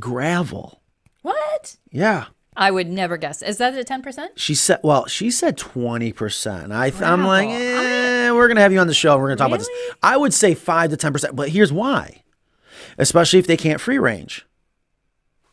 gravel. what? Yeah. I would never guess. Is that a 10%? She said, well, she said 20%. I, I'm like, Wow. eh, we're going to have you on the show. We're going to talk about this. I would say 5 to 10%, but here's why. Especially if they can't free range.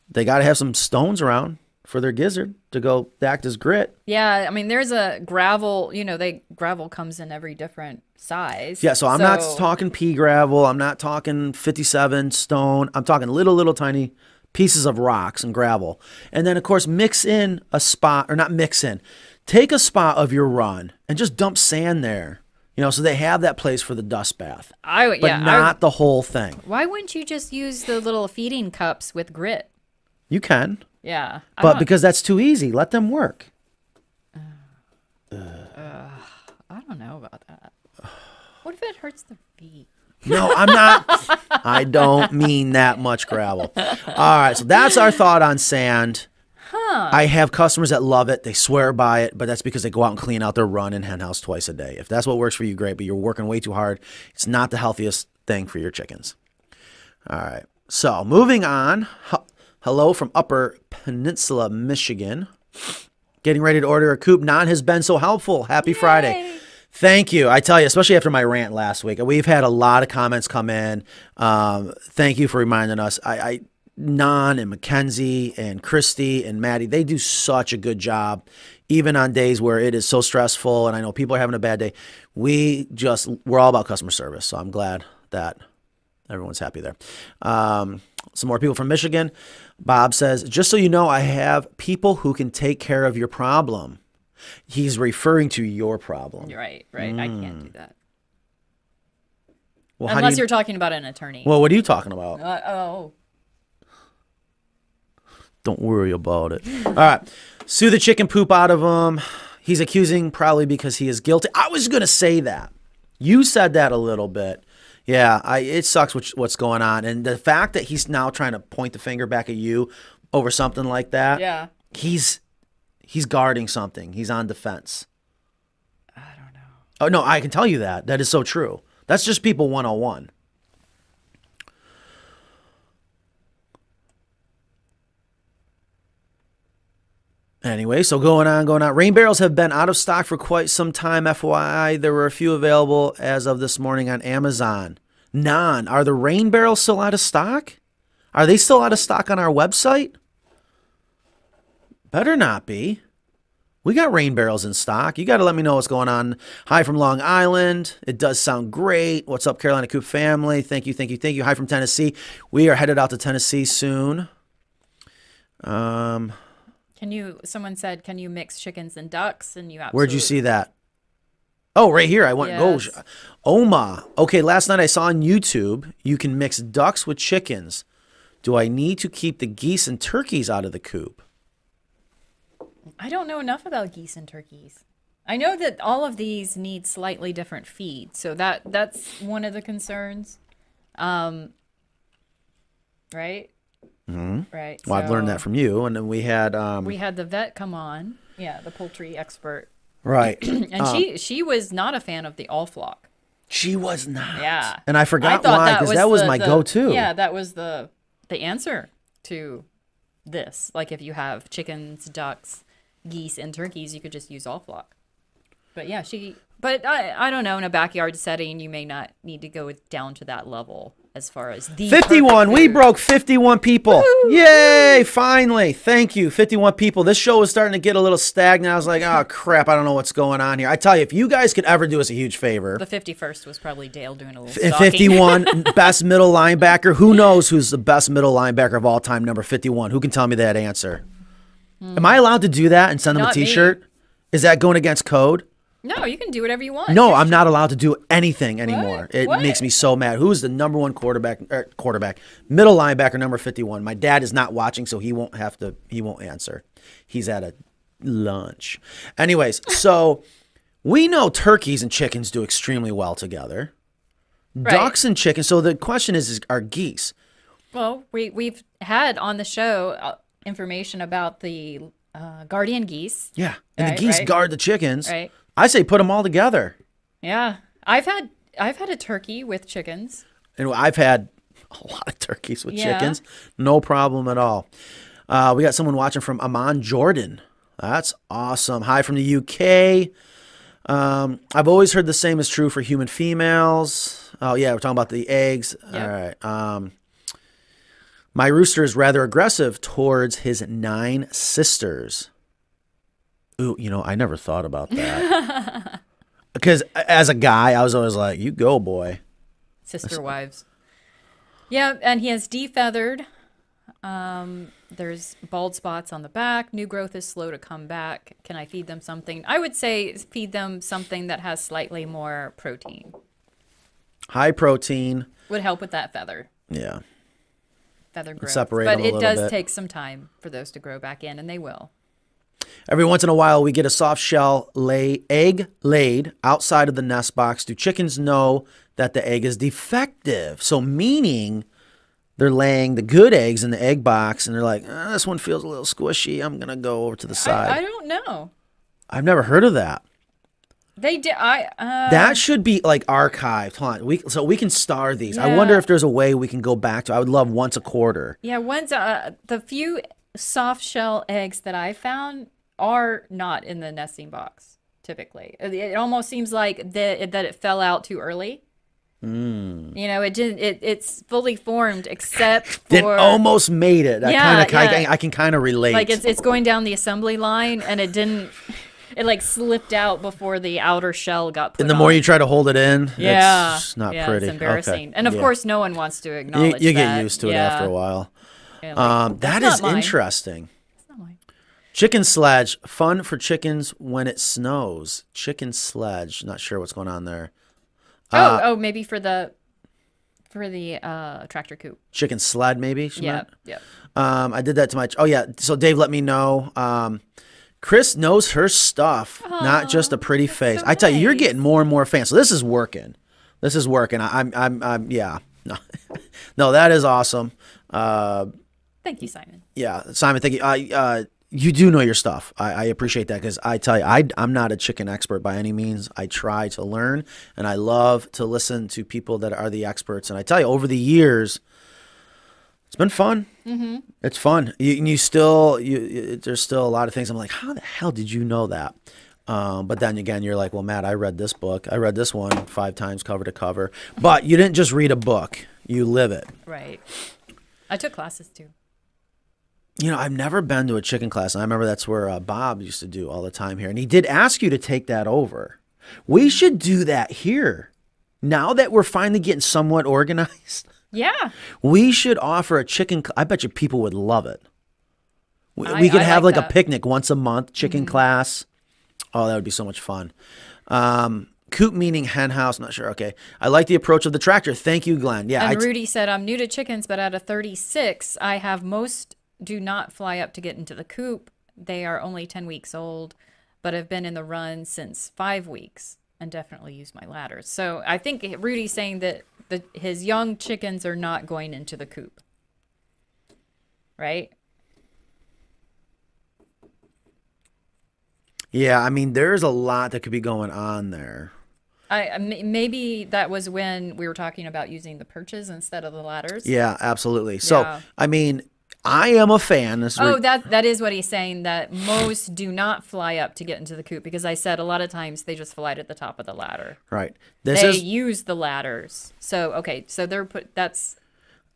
They got to have some stones around for their gizzard to go act as grit. Yeah, I mean, there's a gravel, you know, they gravel comes in every different size. Yeah, so I'm not talking pea gravel. I'm not talking 57 stone. I'm talking little, little tiny pieces of rocks and gravel. And then, of course, mix in a spot, or not mix in, take a spot of your run and just dump sand there. You know, so they have that place for the dust bath, I but yeah. I- not the whole thing. why wouldn't you just use the little feeding cups with grit? You can, Yeah. I but don't- because that's too easy, let them work. I don't know about that. What if it hurts the feet? No, I'm not. I don't mean that much gravel. All right, so that's our thought on sand. Huh. I have customers that love it. They swear by it, but that's because they go out and clean out their run and hen house twice a day. If that's what works for you, great. But you're working way too hard. It's not the healthiest thing for your chickens. All right. So moving on. H- Hello from Upper Peninsula, Michigan. Getting ready to order a coop. Nan has been so helpful. Happy Friday. Thank you. I tell you, especially after my rant last week, we've had a lot of comments come in. Um, thank you for reminding us. I, I Nan and Mackenzie and Christy and Maddie, they do such a good job, even on days where it is so stressful and I know people are having a bad day. We just we're all about customer service, so I'm glad that everyone's happy there. Um, some more people from Michigan. Bob says, just so you know, I have people who can take care of your problem. He's referring to your problem. Right, right. I can't do that. Well, Unless you, are talking about an attorney. well, what are you talking about? uh, oh. Don't worry about it. All right. Sue the chicken poop out of him. He's accusing probably because he is guilty. I was going to say that. You said that a little bit. Yeah, I, it sucks what's, what's going on. And the fact that he's now trying to point the finger back at you over something like that, Yeah. he's he's guarding something. He's on defense. I don't know. Oh, no, I can tell you that. That is so true. That's just people 101. Anyway, so going on, going on. Rain barrels have been out of stock for quite some time. FYI, there were a few available as of this morning on Amazon. Nan, are the rain barrels still out of stock? Are they still out of stock on our website? Better not be. We got rain barrels in stock. You got to let me know what's going on. Hi from Long Island. It does sound great. What's up, Carolina Coop family? Thank you, thank you, thank you. Hi from Tennessee. We are headed out to Tennessee soon. Um, Can you? Someone said, "Can you mix chickens and ducks?" And you absolutely. where'd you see that? Oh, right here. I went. Yes. Oh, Oma. Okay, last night I saw on YouTube you can mix ducks with chickens. Do I need to keep the geese and turkeys out of the coop? I don't know enough about geese and turkeys. I know that all of these need slightly different feed, so that that's one of the concerns. Um. Right. Mm-hmm. Right. Well, I've learned that from you, and then we had um, We had the vet come on. Yeah, the poultry expert, right. and she she was not a fan of the all flock. she was not. Yeah. and I forgot thought why because that was the- my the- go-to. Yeah, that was the the answer to this. Like if you have chickens, ducks, geese, and turkeys, you could just use all flock. But yeah, she. But I I don't know. In a backyard setting, you may not need to go down to that level as far as the 51. We broke 51 people. Yay! Finally. Thank you. 51 people. This show was starting to get a little stagnant. I was like, oh, crap. I don't know what's going on here. I tell you, if you guys could ever do us a huge favor, The fifty first was probably Dale doing a little. stalking. 51 best middle linebacker. Who knows who's the best middle linebacker of all time? Number 51. Who can tell me that answer? Hmm. Am I allowed to do that and send them a Not me. T-shirt? Is that going against code? No, you can do whatever you want. No, I'm not allowed to do anything anymore. What? It What? makes me so mad. Who's the number one quarterback? Er, quarterback, middle linebacker, number 51. My dad is not watching, so he won't have to. He won't answer. He's at a lunch. Anyways, so we know turkeys and chickens do extremely well together. Right. Ducks and chickens. So the question is, is are geese? Well, we we've had on the show uh, information about the uh, guardian geese. Yeah, and Right, the geese right. guard the chickens. Right. I say put them all together. Yeah, I've had I've had a turkey with chickens. And I've had a lot of turkeys with Yeah. chickens. No problem at all. Uh, we got someone watching from Amman, Jordan. That's awesome. Hi from the UK. Um, I've always heard the same is true for human females. Oh, yeah, we're talking about the eggs. Yep. All right. Um, my rooster is rather aggressive towards his nine sisters. Ooh, you know, I never thought about that. Because as a guy, I was always like, you go, boy. sister wives. Yeah, and he has defeathered Um, there's bald spots on the back. New growth is slow to come back. Can I feed them something? I would say feed them something that has slightly more protein. High protein. Would help with that feather Yeah. feather growth. separate but it does bit. take some time for those to grow back in, and they will. Every once in a while, we get a soft shell lay egg laid outside of the nest box. Do chickens know that the egg is defective? So, meaning they're laying the good eggs in the egg box, and they're like, "Ah, "This one feels a little squishy. I'm gonna go over to the side." I don't know. I've never heard of that. They did. I uh, That should be like archived. Hold on, we so we can star these. I wonder if there's a way we can go back to. I would love once a quarter. Yeah, once uh, the few soft shell eggs that I found are not in the nesting box. Typically, it, it almost seems like that that it fell out too early. Hmm. You know, it didn't. It, it's fully formed except It for almost made it. I Yeah, kind of, yeah. I, can kind of relate. like it's it's going down the assembly line, and it didn't. It like slipped out before the outer shell got put. and the more you try to hold it in, yeah, it's not yeah, pretty. It's embarrassing, Okay. and of Yeah. course, no one wants to you, acknowledge. you get that. used to it after a while. Like, Um, "That's is mine." interesting. It's not mine. Chicken sledge, fun for chickens when it snows. Chicken sledge, not sure what's going on there. Oh, oh, maybe for the for the uh tractor coop. Chicken sled, maybe. Yeah, yeah. Um, I did that to my. Oh yeah. So Dave, let me know. Um, Chris knows her stuff, not just a pretty face. so I tell you, you're getting more and more fans. So this is working. This is working. I, I'm, I'm, I'm, yeah. No, no, that is awesome. Uh, Thank you, Simon. yeah, Simon, thank you. I, uh, you do know your stuff. I, I appreciate that because I tell you, I, I'm not a chicken expert by any means. I try to learn, and I love to listen to people that are the experts. And I tell you, over the years, it's been fun. Mm-hmm. It's fun. You, you still, you, you, there's still a lot of things. I'm like, how the hell did you know that? Um, but then again, you're like, well, Matt, I read this book. I read this one five times, cover to cover. But you didn't just read a book; you live it. Right. I took classes too. You know, I've never been to a chicken class. And I remember that's where uh, Bob used to do all the time here. And he did ask you to take that over. We should do that here. Now that we're finally getting somewhat organized, Yeah. we should offer a chicken. I bet you people would love it. We, I- we could I have like a picnic once a month, chicken class. Oh, that would be so much fun. Um, coop meaning hen house. Not sure. Okay. I like the approach of the tractor. Thank you, Glenn. Yeah. I And t- Rudy said, I'm new to chickens, but out of 36, I have most do not fly up to get into the coop. They are only 10 weeks old, but have been in the run since five weeks and definitely use my ladders. So I think Rudy's saying that the, his young chickens are not going into the coop. Right? yeah. I mean, there's a lot that could be going on there. I maybe that was when we were talking about using the perches instead of the ladders. Yeah, absolutely. So, Yeah. I mean, I am a fan. This Oh, that that is what he's saying. That most do not fly up to get into the coop because I said a lot of times they just fly to the top of the ladder. right. This they is use the ladders. So okay, so they're put. That's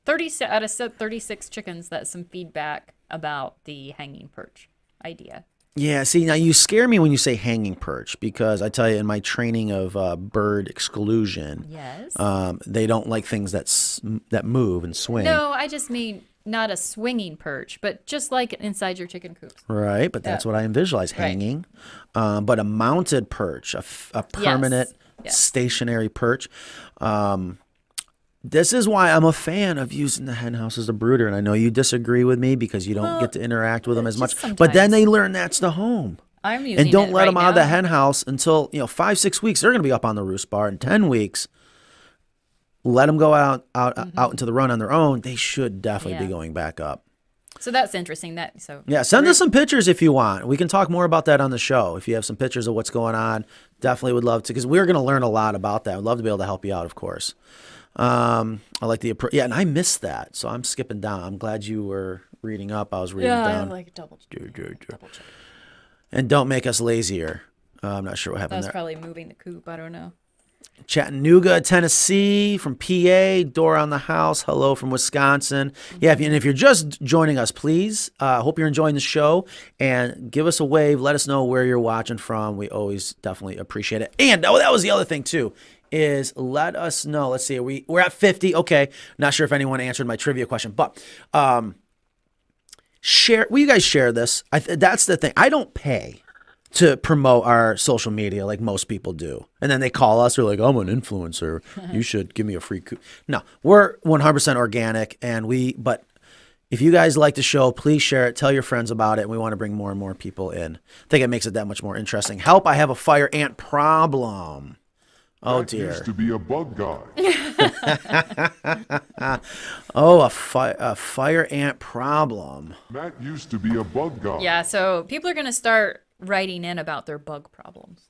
thirty out of thirty six chickens. That's some feedback about the hanging perch idea. yeah. See, now you scare me when you say hanging perch because I tell you, in my training of uh, bird exclusion, Yes. um, they don't like things that s- that move and swing. no, I just mean not a swinging perch, but just like inside your chicken coops. Right, but that's Yeah. what I visualize Right. hanging. Um, but a mounted perch, a, a permanent Yes. stationary perch. Um, this is why I'm a fan of using the hen house as a brooder, and I know you disagree with me because you don't Well, get to interact with them as much. just But then they learn that's the home, I'm using and don't let right them out of the now. hen house until you know five six weeks. They're going to be up on the roost bar in ten weeks. Let them go out out out into the run on their own. They should definitely be Mm-hmm. Going back up. So that's interesting. That so Yeah, send us some pictures if you want. We can talk more about that on the show. If you have some pictures of what's going on, definitely would love to because we're going to learn a lot about that. I'd love to be able to help you out, of course. Um, I like the appro- yeah, and I missed that, so I'm skipping down. I'm glad you were reading up. I was reading yeah, down. like double. double check. and don't make us lazier. Uh, I'm not sure what happened. That was there. probably moving the coop. I don't know. Chattanooga, Tennessee, from PA, door on the house. Hello from Wisconsin. Yeah, if you, and if you're just joining us, please, uh, hope you're enjoying the show and give us a wave. Let us know where you're watching from. We always definitely appreciate it. And oh, that was the other thing too. Is let us know. Let's see. We we're at 50. Okay. Not sure if anyone answered my trivia question, but um, share. Will you guys share this? I that's the thing. I don't pay to promote our social media like most people do, and then they call us. They're like, "I'm an influencer. You should give me a free." Co-. No, we're 100% organic, and we. But if you guys like the show, please share it. Tell your friends about it. And we want to bring more and more people in. I think it makes it that much more interesting. Help! I have a fire ant problem. Oh Matt dear. Used to be a bug guy. Oh, a, fi- a fire ant problem. Matt used to be a bug guy. Yeah, so people are going to start writing in about their bug problems.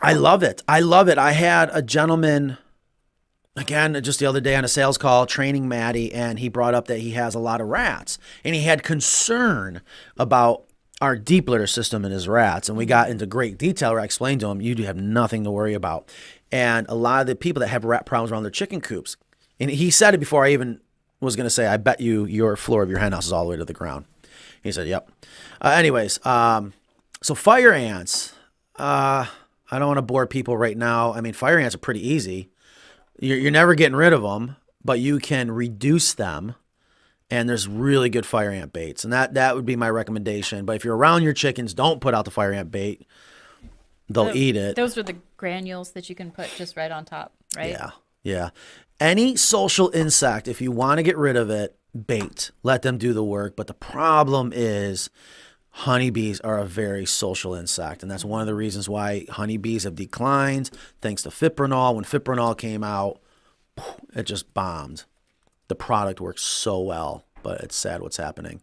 I love it. I love it. I had a gentleman again just the other day on a sales call training Maddie, and he brought up that he has a lot of rats, and he had concern about our deep litter system and his rats, and we got into great detail. Where I explained to him, you do have nothing to worry about, and a lot of the people that have rat problems around their chicken coops, and he said it before I even was going to say, I bet you your floor of your hen house is all the way to the ground. He said, "Yep." Uh, anyways, um, so fire ants. Uh, I don't want to bore people right now. I mean, fire ants are pretty easy. You're, you're never getting rid of them, but you can reduce them. And there's really good fire ant baits, and that that would be my recommendation. But if you're around your chickens, don't put out the fire ant bait. They'll eat it. Those are the granules that you can put just right on top, right? Yeah, yeah. Any social insect, if you want to get rid of it, bait. Let them do the work. But the problem is, honeybees are a very social insect, and that's one of the reasons why honeybees have declined. Thanks to fipronil. When fipronil came out, it just bombed. The product works so well, but it's sad what's happening.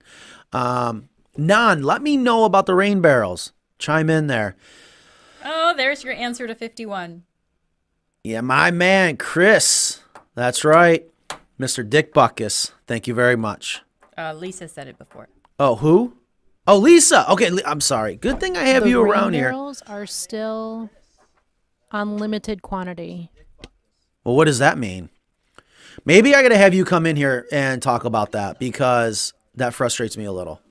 Um, Nan, let me know about the rain barrels. Chime in there. Oh, there's your answer to 51. Yeah, my man, Chris. That's right. Mr. Dick Butkus. Thank you very much. Uh, Lisa said it before. Oh, who? Oh, Lisa. Okay, I'm sorry. Good thing I have the you around here. barrels are still unlimited quantity. Well, what does that mean? Maybe I got to have you come in here and talk about that because that frustrates me a little.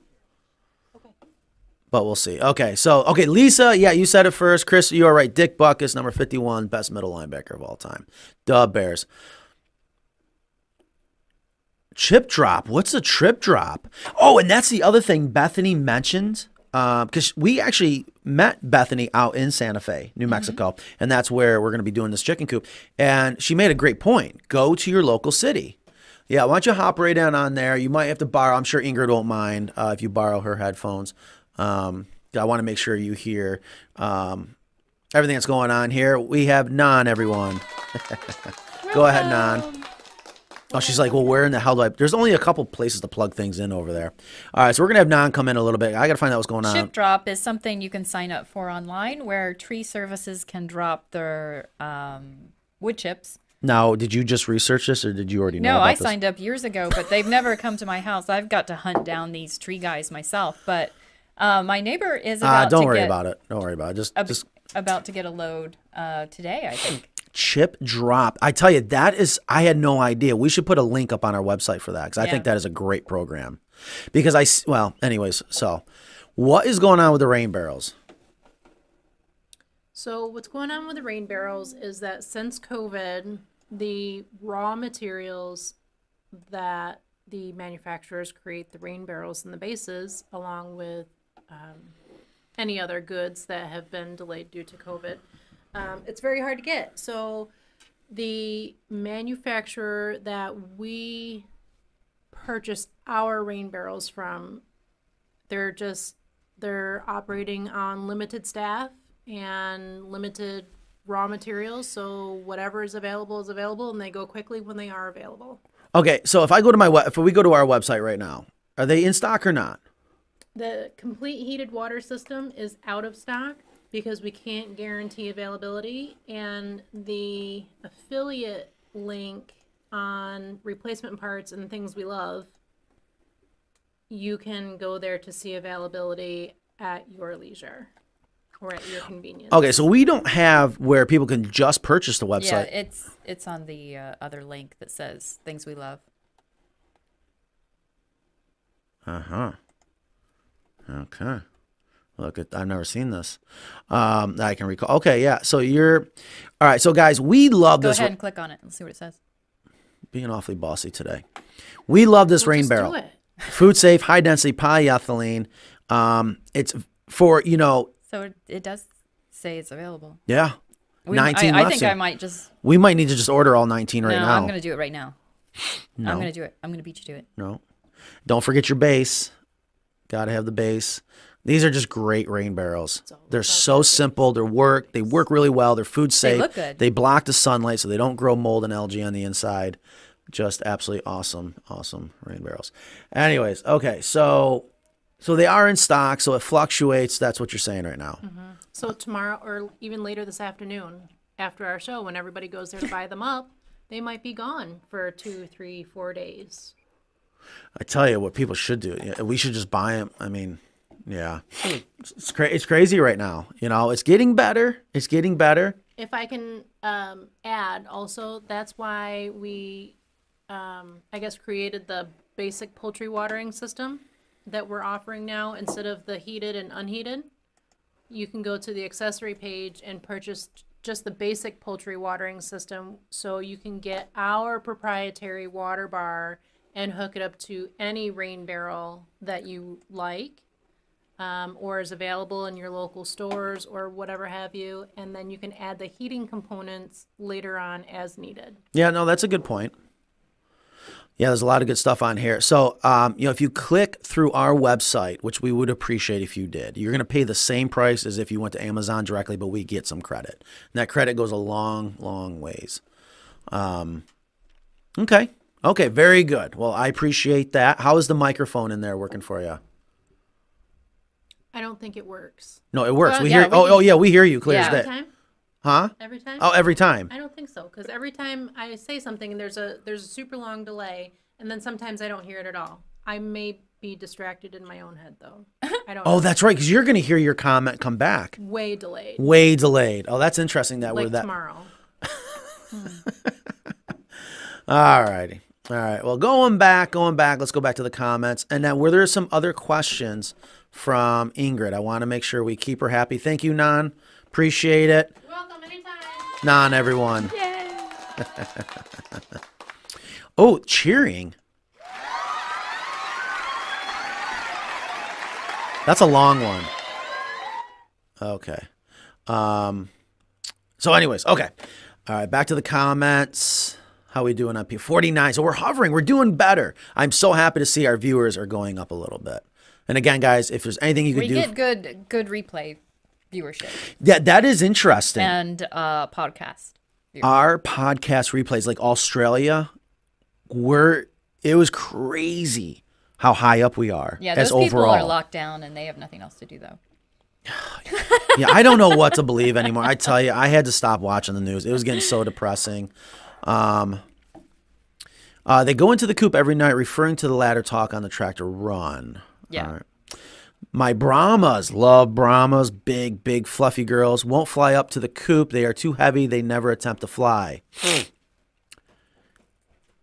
Okay. But we'll see. Okay, so okay, Lisa, yeah, you said it first. Chris, you are right. Dick Butkus number fifty-one, best middle linebacker of all time. Dub Bears. Chip drop. What's a trip drop? Oh, and that's the other thing Bethany mentioned. Because we actually met Bethany out in Santa Fe, New Mexico, and that's where we're going to be doing this chicken coop. And she made a great point. Go to your local city. Yeah, why don't you hop right in on there? You might have to borrow. I'm sure Ingrid won't mind uh, if you borrow her headphones. Um, I want to make sure you hear um, everything that's going on here. We have Nan, everyone. Go ahead, Nan. Oh, she's like, well, where in the hell do I? There's only a couple places to plug things in over there. All right, so we're gonna have Nan come in a little bit. I gotta find out what's going on. Chip drop is something you can sign up for online where tree services can drop their um, wood chips. Now, did you just research this, or did you already know? No, I this? signed up years ago, but they've never come to my house. I've got to hunt down these tree guys myself. But uh, my neighbor is about Ah, don't to worry about it. Don't worry about it. Just, just about to get a load uh, today, I think. Chip drop. I tell you, that is. I had no idea. We should put a link up on our website for that because I Yeah. think that is a great program. Because I, well, anyways, so what is going on with the rain barrels? So what's going on with the rain barrels is that since COVID, the raw materials that the manufacturers create the rain barrels and the bases, along with um, any other goods that have been delayed due to COVID, um, it's very hard to get. So the manufacturer that we purchased our rain barrels from, they're just they're operating on limited staff and limited raw materials so whatever is available is available and they go quickly when they are available Okay, so if I go to my if we go to our website right now, are they in stock or not? the complete heated water system is out of stock because we can't guarantee availability and the affiliate link on replacement parts and things we love you can go there to see availability at your leisure or at your convenience Okay, so we don't have where people can just purchase the website Yeah, website. it's it's on the uh, other link that says things we love. Uh huh. Okay. Look, at, I've never seen this. Um, that I can recall. Okay, yeah. So you're all right. So guys, we love Go this. Go ahead and click on it and see what it says. Being awfully bossy today. We love this rain Just do barrel. it. food safe, high density polyethylene. Um, it's for you know, So it, it does say it's available. yeah, We, I- nineteen I, left. think soon. I might just. we might need to just order all nineteen right no, now. I'm gonna do it right now. No. I'm gonna do it. I'm gonna beat you to it. No. Don't forget your base. Got to have the base. These are just great rain barrels. They're so simple. They work. They work really well. They're food safe. They look good. They block the sunlight so they don't grow mold and algae on the inside. Just absolutely awesome, awesome rain barrels. Anyways, okay, so so they are in stock. So it fluctuates. That's what you're saying right now. Mm-hmm. So tomorrow or even later this afternoon, after our show, when everybody goes there to buy them up, they might be gone for two, three, four days. I tell you what people should do. Yeah, We should just buy them. I mean, yeah, it's cra- it's crazy right now. You know, it's getting better. It's getting better. If I can um, add, also, that's why we, um, I guess, created the basic poultry watering system that we're offering now instead of the heated and unheated. You can go to the accessory page and purchase just the basic poultry watering system so you can get our proprietary water bar and hook it up to any rain barrel that you like um, or is available in your local stores or whatever have you. And then you can add the heating components later on as needed. Yeah, no, that's a good point. Yeah, there's a lot of good stuff on here. So, um, you know, if you click through our website, which we would appreciate if you did, you're going to pay the same price as if you went to Amazon directly, but we get some credit. And that credit goes a long, long ways. Um, okay. Okay, very good. Well, I appreciate that. How is the microphone in there working for you? I don't think it works. No, it works. Well, we yeah, hear. we oh, can- oh, yeah, we hear you clear Yeah. as Every day. time? Huh? Every time? Oh, every time. I don't think so because every time I say something and there's a there's a super long delay and then sometimes I don't hear it at all. I may be distracted in my own head though. I don't. Oh, know. that's right, because you're going to hear your comment come back way delayed. way delayed. Oh, that's interesting. That Like we're that. tomorrow. All righty. All right. Well, going back, going back, let's go back to the comments. And then were there some other questions from Ingrid? I want to make sure we keep her happy. Thank you, Nan. Appreciate it. Welcome anytime. Nan, everyone. oh, cheering. That's a long one. Okay. Um so anyways, okay. All right, back to the comments. How we doing up here? 49. So we're hovering. We're doing better. I'm so happy to see our viewers are going up a little bit. And again, guys, if there's anything you can We do, we get good good replay viewership yeah, that is interesting. and uh podcast. our podcast replays like Australia, we're it was crazy how high up we are Yeah, as those people overall. are locked down and they have nothing else to do though. yeah, I don't know what to believe anymore. I tell you, I had to stop watching the news. It was getting so depressing. Um, uh, they go into the coop every night, referring to the ladder talk on the tractor run. Yeah. All right. My Brahmas love Brahmas, big, big, fluffy girls. Won't fly up to the coop. They are too heavy. They never attempt to fly. Hmm.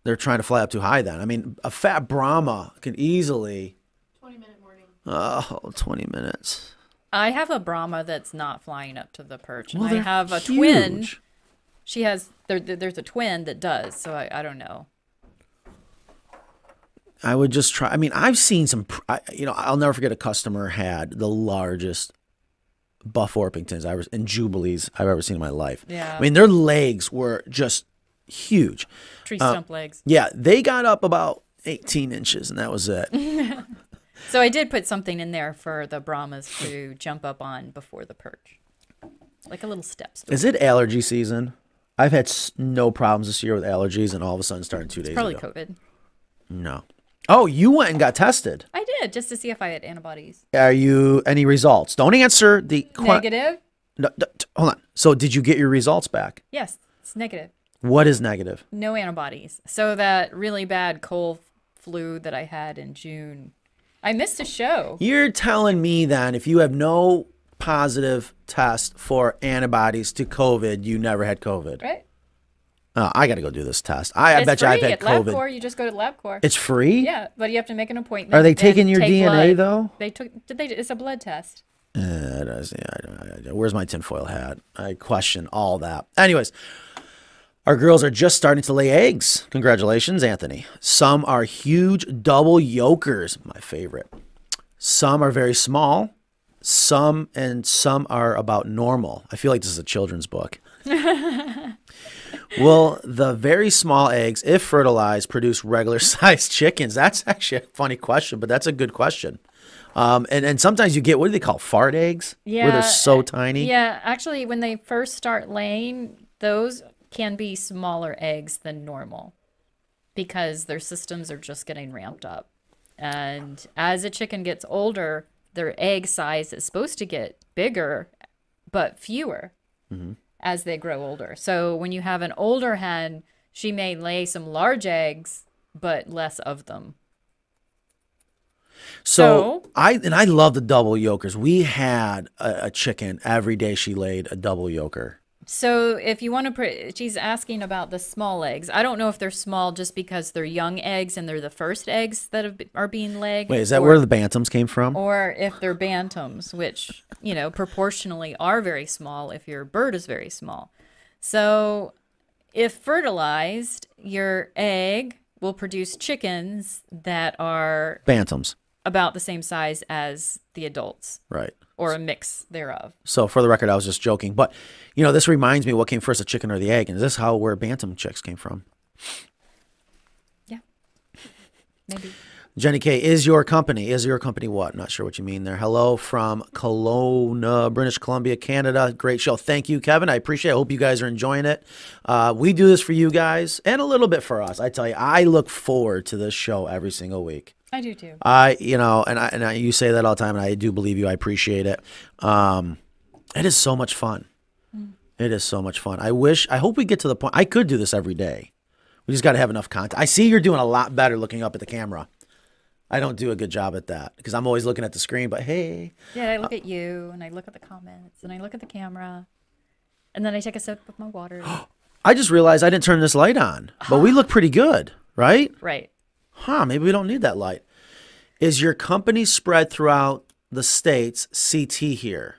They're trying to fly up too high then. I mean, a fat Brahma can easily, 20 minute morning. oh, 20 minutes. I have a Brahma that's not flying up to the perch. And I have a twin. She has there, there- there's a twin that does, so I, I don't know. I would just try. I mean, I've seen some. you know, I'll never forget a customer had the largest Buff Orpingtons I was and Jubilees I've ever seen in my life. Yeah. I mean, their legs were just huge. Tree Uh, stump legs. Yeah, they got up about 18 inches, and that was it. So I did put something in there for the Brahmas to jump up on before the perch. Like a little step stool. Is it allergy season? I've had no problems this year with allergies, and all of a sudden, starting two days Probably ago. COVID. No. Oh, you went and got tested. I did just to see if I had antibodies. Are you any results? Don't answer the que- Negative? No, no, hold on. So, did you get your results back? Yes, it's negative. What is negative? No antibodies. So that really bad cold flu that I had in June, I missed a show. You're telling me then if you have no positive test for antibodies to COVID, you never had COVID. Right? Oh, I got to go do this test. I, I bet you I've free had at COVID. LabCorp. You just go to LabCorp. It's free? yeah, but you have to make an appointment. Are they taking your take DNA blood. though? They took. Did they? It's a blood test. Uh, does- yeah, I don't- I don't- where's my tinfoil hat? I question all that. Anyways, Our girls are just starting to lay eggs. Congratulations, Anthony. Some are huge double yolkers, my favorite. Some are very small. Some and some are about normal. I feel like this is a children's book. Will the very small eggs, if fertilized, produce regular sized chickens? That's actually a funny question, but that's a good question. Um, and, and sometimes you get what do they call fart eggs? Where they're so tiny. Yeah, actually, when they first start laying, those can be smaller eggs than normal because their systems are just getting ramped up. And as a chicken gets older, their egg size is supposed to get bigger, but fewer as they grow older. So when you have an older hen, she may lay some large eggs, but less of them. So, So- I and I love the double yolkers. We had a, a chicken every day. She laid a double yolker. So if you want to, pre- she's asking about the small eggs. I don't know if they're small just because they're young eggs and they're the first eggs that have, be- are being laid. Wait, is that or, where the bantams came from? Or if they're bantams, which you know proportionally are very small if your bird is very small. So if fertilized, your egg will produce chickens that are Bantams, about the same size as the adults right? Or a mix thereof. So for the record, I was just joking. But you know, this reminds me what came first, the chicken or the egg? And is this how where bantam chicks came from? Yeah. Maybe. Jenny K, is your company, is your company what? Not sure what you mean there. Hello from Kelowna, British Columbia, Canada. Great show. Thank you, Kevin. I appreciate it. I hope you guys are enjoying it. Uh, we do this for you guys and a little bit for us. I tell you, I look forward to this show every single week. I do too. I, you know, and I, and I, you say that all the time, and I do believe you. I appreciate it. Um, it is so much fun. It is so much fun. I wish, I hope we get to the point. I could do this every day. We just got to have enough content. I see you're doing a lot better looking up at the camera. I don't do a good job at that because I'm always looking at the screen. But hey, Yeah, I look at you and I look at the comments and I look at the camera. And then I take a sip of my water. I just realized I didn't turn this light on, but we look pretty good, right? right. Huh? Maybe we don't need that light. Is your company spread throughout the states? CT here.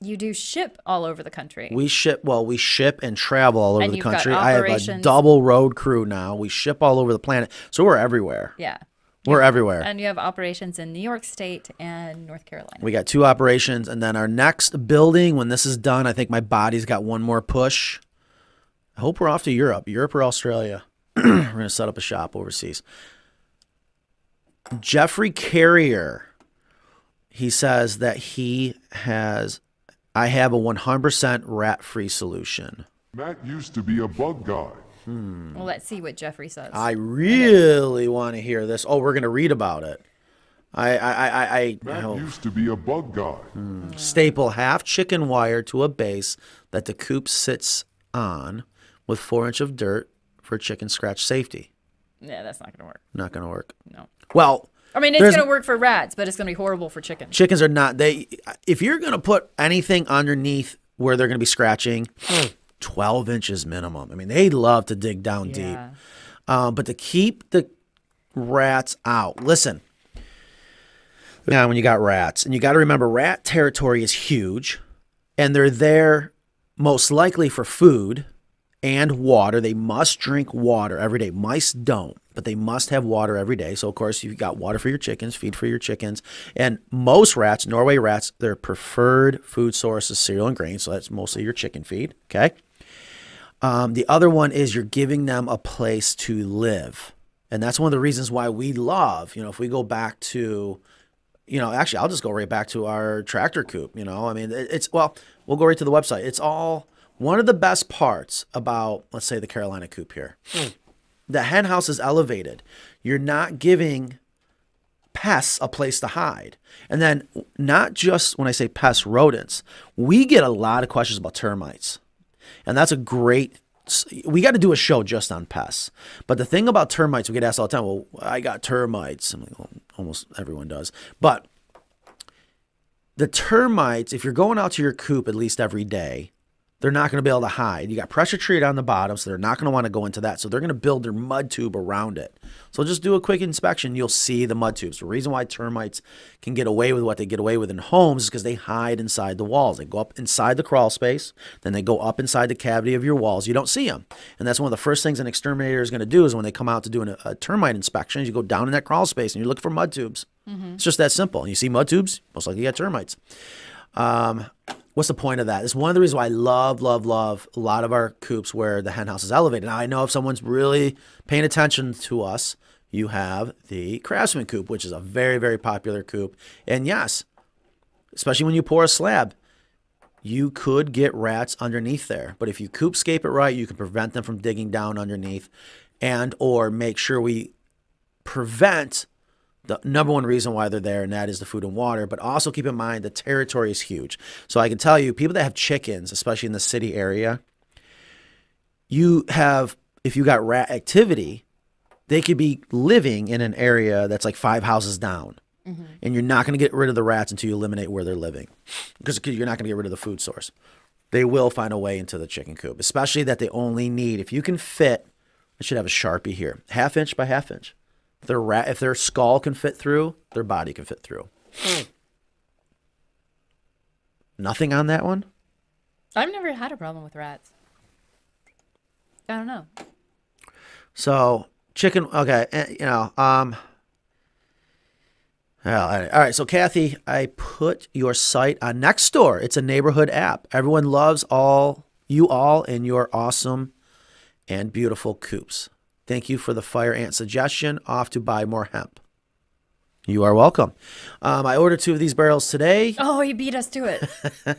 You do ship all over the country. We ship well, we ship and travel all over And the country. I have a double road crew now. We ship all over the planet. So we're everywhere. yeah. We're everywhere. And you have operations in New York State and North Carolina. We got two operations and then our next building when this is done, I think my body's got one more push. I hope we're off to Europe, Europe or Australia. we're going to set up a shop overseas. Jeffrey Carrier he says that he has I have a 100% rat-free solution. Matt used to be a bug guy. Hmm. Well, let's see what Jeffrey says. I really want to hear this. Oh, we're going to read about it. I, I, I, I, I Matt used to be a bug guy. Hmm. staple half chicken wire to a base that the coop sits on with four inch of dirt for chicken scratch safety. yeah, that's not going to work. Not going to work. No. Well, I mean, it's going to work for rats, but it's going to be horrible for chickens. chickens are not they. If you're going to put anything underneath where they're going to be scratching, twelve inches minimum. I mean, they love to dig down deep. Yeah. Um, but to keep the rats out, listen. Now, when you got rats, and you got to remember, rat territory is huge, and they're there most likely for food and water. They must drink water every day. Mice don't, but they must have water every day. So, of course, you've got water for your chickens, feed for your chickens. And most rats, Norway rats, their preferred food source is cereal and grain. So, that's mostly your chicken feed. Okay. Um, the other one is you're giving them a place to live. And that's one of the reasons why we love, you know, if we go back to, you know, actually, I'll just go right back to our tractor coop. You know, I mean, it's, well, we'll go right to the website. It's all one of the best parts about, let's say, the Carolina coop here. The hen house is elevated. You're not giving pests a place to hide. And then, not just when I say pests, rodents, we get a lot of questions about termites. And that's a great. We got to do a show just on pests. But the thing about termites, we get asked all the time. Well, I got termites. I'm like, well, almost everyone does. But the termites, if you're going out to your coop at least every day, they're not going to be able to hide. You got pressure treated on the bottom, so they're not going to want to go into that. So they're going to build their mud tube around it. So just do a quick inspection. You'll see the mud tubes. The reason why termites can get away with what they get away with in homes is because they hide inside the walls. They go up inside the crawl space, then they go up inside the cavity of your walls. You don't see them. And that's one of the first things an exterminator is going to do is when they come out to do an, a termite inspection, you go down in that crawl space and you look for mud tubes. It's just that simple. And you see mud tubes, most likely you got termites. Um, what's the point of that? It's one of the reasons why I love, love, love a lot of our coops where the hen house is elevated. Now I know if someone's really paying attention to us, you have the Craftsman coop, which is a very, very popular coop. And yes, especially when you pour a slab, you could get rats underneath there. But if you coopscape it right, you can prevent them from digging down underneath and or make sure we prevent the number one reason why they're there, and that is the food and water. But also keep in mind the territory is huge. So I can tell you, people that have chickens, especially in the city area, you have if you got rat activity, they could be living in an area that's like five houses down. Mm-hmm. And you're not going to get rid of the rats until you eliminate where they're living because you're not going to get rid of the food source. They will find a way into the chicken coop, especially that they only need, if you can fit, I should have a Sharpie here, half inch by half inch. If their rat, if their skull can fit through, their body can fit through. Nothing on that one. I've never had a problem with rats. I don't know. So chicken. Okay, eh, you know. Um. Well, all right. all right. So Kathy, I put your site on Nextdoor. It's a neighborhood app. Everyone loves all you all and your awesome and beautiful coops. Thank you for the fire ant suggestion. Off to buy more hemp. You are welcome. Um, I ordered two of these barrels today. Oh, he beat us to it.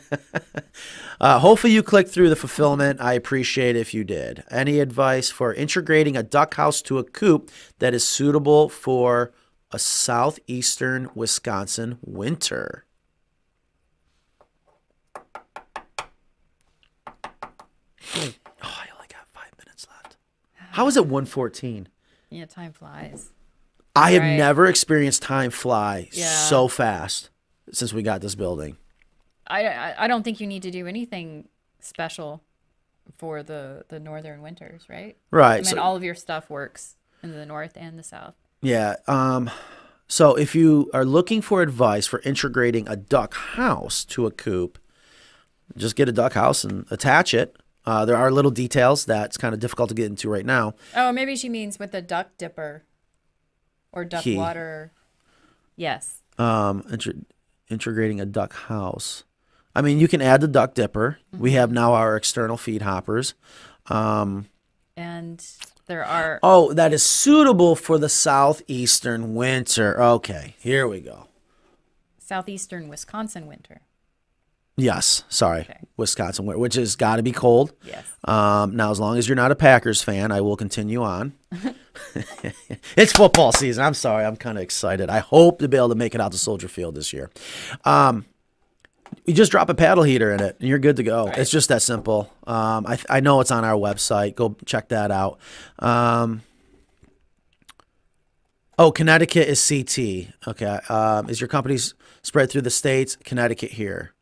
Uh, hopefully, you clicked through the fulfillment. I appreciate if you did. Any advice for integrating a duck house to a coop that is suitable for a southeastern Wisconsin winter? Oh, I only got five minutes left. How is it 114? yeah, time flies. I have Right. never experienced time fly Yeah. so fast since we got this building. I, I I don't think you need to do anything special for the the northern winters, right? Right. I mean, so- all of your stuff works in the north and the south. Yeah. Um, so if you are looking for advice for integrating a duck house to a coop, just get a duck house and attach it. Uh, there are little details that's kind of difficult to get into right now. Oh, maybe she means with the duck dipper or duck Key. water. Yes. Um, integrating a duck house. I mean, you can add the duck dipper. We have now our external feed hoppers. Um, And there are Oh, that is suitable for the southeastern winter. Okay, here we go. southeastern Wisconsin winter. Yes, sorry, Wisconsin, which has got to be cold. Yes. Um, now, as long as you're not a Packers fan, I will continue on. it's football season. I'm sorry. I'm kind of excited. I hope to be able to make it out to Soldier Field this year. Um, you just drop a paddle heater in it, and you're good to go. It's just that simple. Um, I, I know it's on our website. Go check that out. Um, oh, Connecticut is CT. Okay. Um, is your company spread through the states? Connecticut here.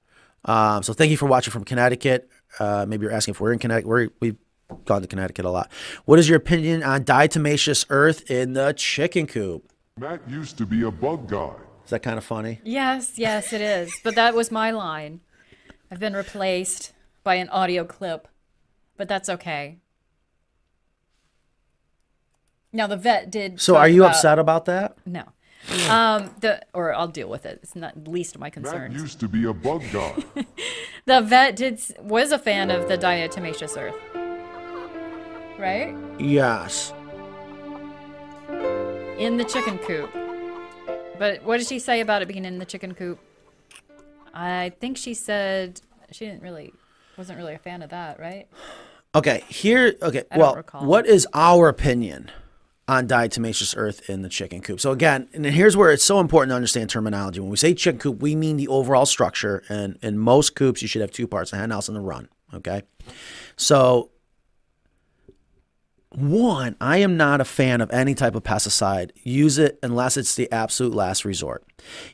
Um, so thank you for watching from Connecticut. Uh, maybe you're asking if we're in Connecticut. We're, we've gone to Connecticut a lot. What is your opinion on diatomaceous earth in the chicken coop? Matt used to be a bug guy. Is that kind of funny? Yes, yes, it is. But that was my line. I've been replaced by an audio clip, but that's okay. Now the vet did. So are you about- upset about that? No. Um, the or I'll deal with it. It's not least of my Matt concerns. used to be a bug guy. The vet did was a fan of the diatomaceous earth, right? Yes. In the chicken coop. But what did she say about it being in the chicken coop? I think she said she didn't really wasn't really a fan of that, right? Okay, here. Okay, don't well, recall. what is our opinion on diatomaceous earth in the chicken coop? So again, and here's where it's so important to understand terminology. When we say chicken coop, we mean the overall structure. And in most coops, you should have two parts: the hen house and the run. Okay, so one, I am not a fan of any type of pesticide. Use it unless it's the absolute last resort.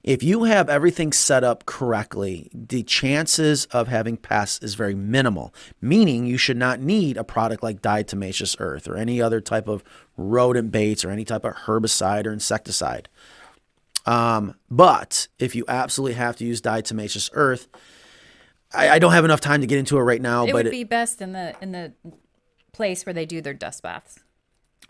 If you have everything set up correctly, the chances of having pests is very minimal, meaning you should not need a product like diatomaceous earth or any other type of rodent baits or any type of herbicide or insecticide. Um, but if you absolutely have to use diatomaceous earth, I, I don't have enough time to get into it right now. It but would be best in the in the place where they do their dust baths.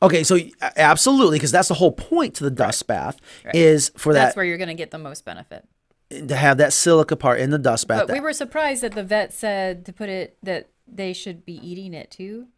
Okay, so absolutely, because that's the whole point to the dust bath is for That's that where you're going to get the most benefit. to have that silica part in the dust bath. But we were surprised that the vet said to put it that they should be eating it too.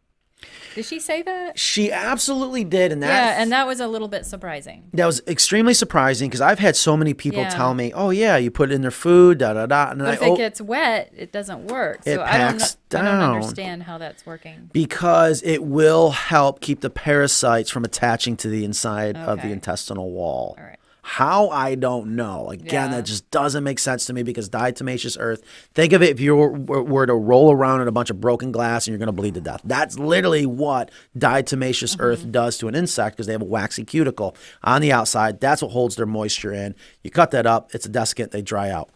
Did she say that? she absolutely did, and that Yeah, and that was a little bit surprising. that was extremely surprising because I've had so many people Yeah. tell me, "Oh yeah, you put it in their food, da da da," and I if oh, it gets wet, it doesn't work. It So I don't, packs know, I don't understand how that's working. because it will help keep the parasites from attaching to the inside of the intestinal wall. All right. How I don't know. Again, Yeah. that just doesn't make sense to me because diatomaceous earth. Think of it if you were, to roll around in a bunch of broken glass and you're going to bleed to death. That's literally what diatomaceous Mm-hmm. earth does to an insect because they have a waxy cuticle on the outside. That's what holds their moisture in. You cut that up, it's a desiccant. They dry out.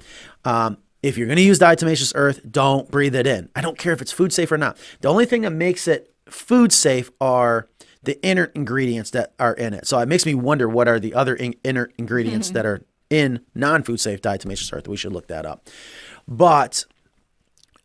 Um, if you're going to use diatomaceous earth, don't breathe it in. I don't care if it's food safe or not. The only thing that makes it food safe are the inner ingredients that are in it. So it makes me wonder what are the other in- inner ingredients mm-hmm. that are in non-food safe diatomaceous earth. We should look that up. But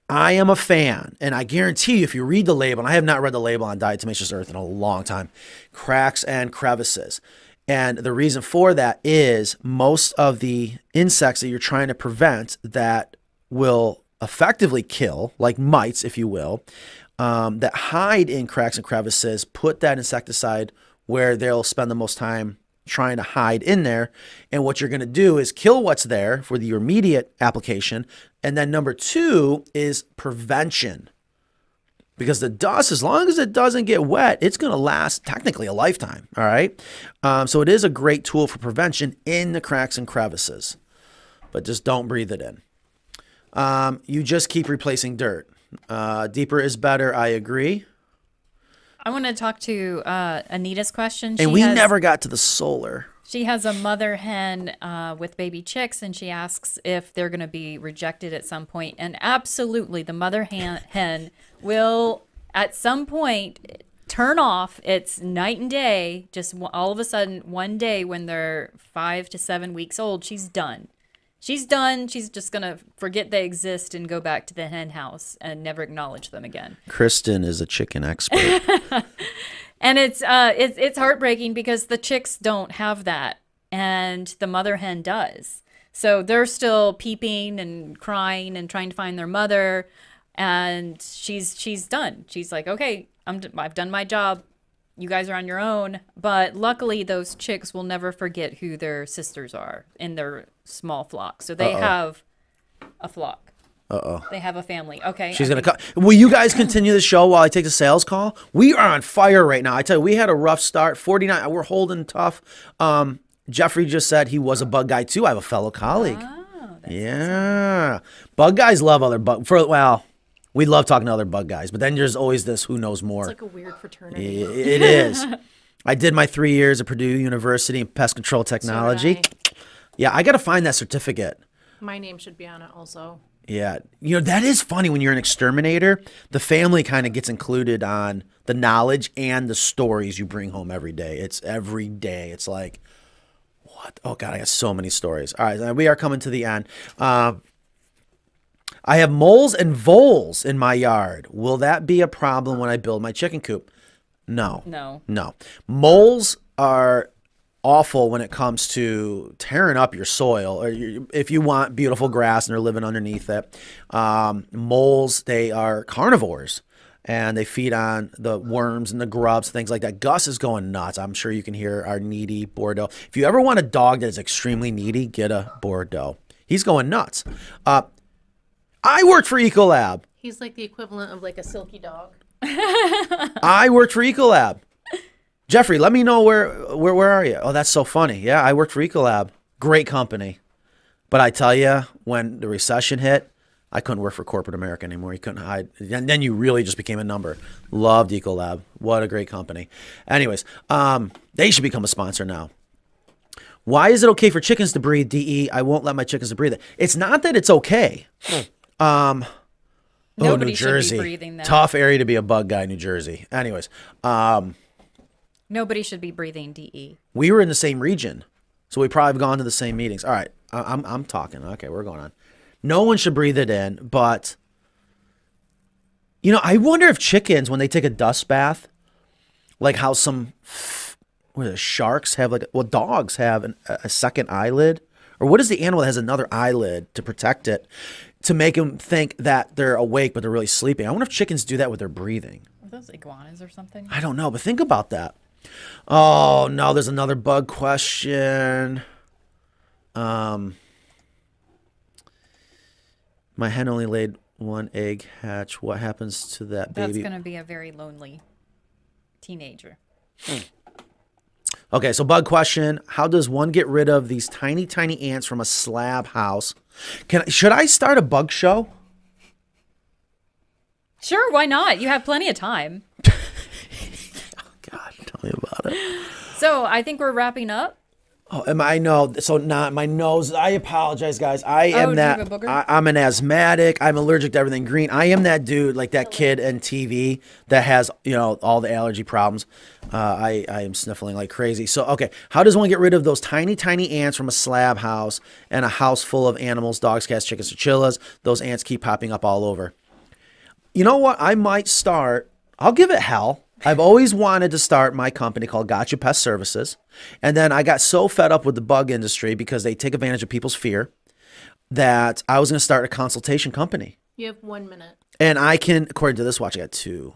I am a fan, and I guarantee you, if you read the label, and I have not read the label on diatomaceous earth in a long time, cracks and crevices. And the reason for that is most of the insects that you're trying to prevent that will effectively kill, like mites, if you will, um, that hide in cracks and crevices, put that insecticide where they'll spend the most time trying to hide in there. And what you're going to do is kill what's there for the immediate application. And then number two is prevention. Because the dust, as long as it doesn't get wet, it's going to last technically a lifetime. All right. Um, so it is a great tool for prevention in the cracks and crevices, but just don't breathe it in. Um, you just keep replacing dirt. Uh, deeper is better. I agree. I want to talk to uh, Anita's question. And we has- never got to the solar. She has a mother hen uh, with baby chicks, and she asks if they're going to be rejected at some point. And absolutely, the mother hen, hen will, at some point, turn off. It's night and day. Just all of a sudden, one day when they're five to seven weeks old, she's done. She's done. She's just going to forget they exist and go back to the hen house and never acknowledge them again. Kristen is a chicken expert. And it's uh it's it's heartbreaking because the chicks don't have that and the mother hen does. So they're still peeping and crying and trying to find their mother and she's she's done. She's like, "Okay, I'm d- I've done my job. You guys are on your own." But luckily those chicks will never forget who their sisters are in their small flock. So they have a flock. Uh-oh. They have a family. Okay. She's I gonna think- cut. Will you guys continue the show while I take the sales call? We are on fire right now. I tell you, we had a rough start. Forty nine. We're holding tough. Um, Jeffrey just said he was a bug guy too. I have a fellow colleague. Oh, yeah, bug guys love other bug. For well, we love talking to other bug guys, but then there's always this who knows more. It's like a weird fraternity. It is. I did my three years at Purdue University in pest control technology. Yeah, I got to find that certificate. My name should be on it also. Yeah. You know, that is funny when you're an exterminator. The family kind of gets included on the knowledge and the stories you bring home every day. It's every day. It's like, what? Oh, God, I got so many stories. All right, we are coming to the end. Uh, I have moles and voles in my yard. Will that be a problem when I build my chicken coop? No. No. No. Moles are awful when it comes to tearing up your soil or if you want beautiful grass and they're living underneath it. Um, moles, they are carnivores and they feed on the worms and the grubs, things like that. Gus is going nuts. I'm sure you can hear our needy Bordeaux. If you ever want a dog that is extremely needy, get a Bordeaux. He's going nuts. Uh, I worked for Ecolab. He's like the equivalent of like a silky dog. I worked for Ecolab. Jeffrey, let me know where where where are you? Oh, that's so funny. Yeah, I worked for Ecolab. Great company. But I tell you, when the recession hit, I couldn't work for corporate America anymore. You couldn't hide. And then you really just became a number. Loved Ecolab. What a great company. Anyways, um, they should become a sponsor now. Why is it okay for chickens to breathe DE? I won't let my chickens to breathe. It's not that it's okay. Um, oh, Nobody New should be Jersey. Tough area to be a bug guy, New Jersey. Anyways, um, Nobody should be breathing. DE. we were in the same region, so we probably have gone to the same meetings. All right, I- I'm I'm talking. Okay, we're going on. No one should breathe it in, but you know, I wonder if chickens when they take a dust bath, like how some what are the sharks have like well dogs have an, a second eyelid, or what is the animal that has another eyelid to protect it to make them think that they're awake but they're really sleeping? I wonder if chickens do that with their breathing. Are those iguanas or something? I don't know, but think about that. Oh no, there's another bug question. Um, my hen only laid one egg hatch. What happens to that baby? That's going to be a very lonely teenager. Okay, so bug question: How does one get rid of these tiny, tiny ants from a slab house? Can should I start a bug show? Sure, why not? You have plenty of time. Tell me about it. So I think we're wrapping up. Oh, am I no? So not my nose. I apologize, guys. I am Oh, that. have a booger? I, I'm an asthmatic. I'm allergic to everything green. I am that dude, like that kid in TV that has you know all the allergy problems. Uh, I I am sniffling like crazy. So okay, how does one get rid of those tiny tiny ants from a slab house and a house full of animals, dogs, cats, chickens, chinchillas? Those ants keep popping up all over. You know what? I might start. I'll give it hell. I've always wanted to start my company called Gotcha Pest Services. And then I got so fed up with the bug industry because they take advantage of people's fear that I was going to start a consultation company. You have one minute. And I can, according to this watch, I got two.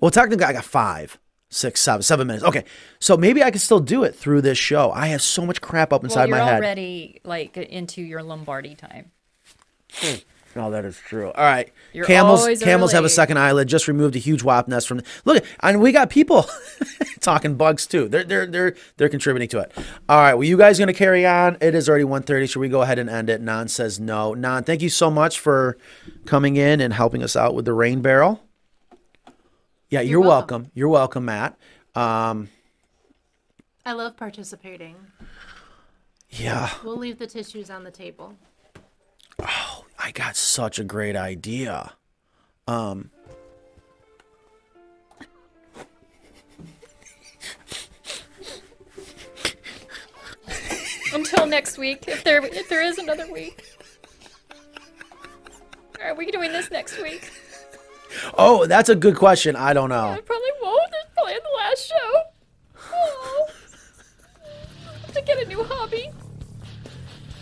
Well, technically, I got five, six, seven, seven minutes. Okay. So maybe I can still do it through this show. I have so much crap up inside Well, inside you're my head. already like into your Lombardi time. Hmm. No, that is true. All right. You're camels always camels have a second eyelid. Just removed a huge wap nest from. Look, and we got people talking bugs too. They're they're they're they're contributing to it. All right. Well, you guys going to carry on? It is already 1.30. Should we go ahead and end it? Nan says no. Nan, thank you so much for coming in and helping us out with the rain barrel. Yeah, you're, welcome. welcome. You're welcome, Matt. Um, I love participating. yeah, We'll leave the tissues on the table. I got such a great idea. Um, Until next week, if there if there is another week. Are we doing this next week? oh, that's a good question. I don't know. I probably won't. It's probably the last show. Oh. To get a new hobby.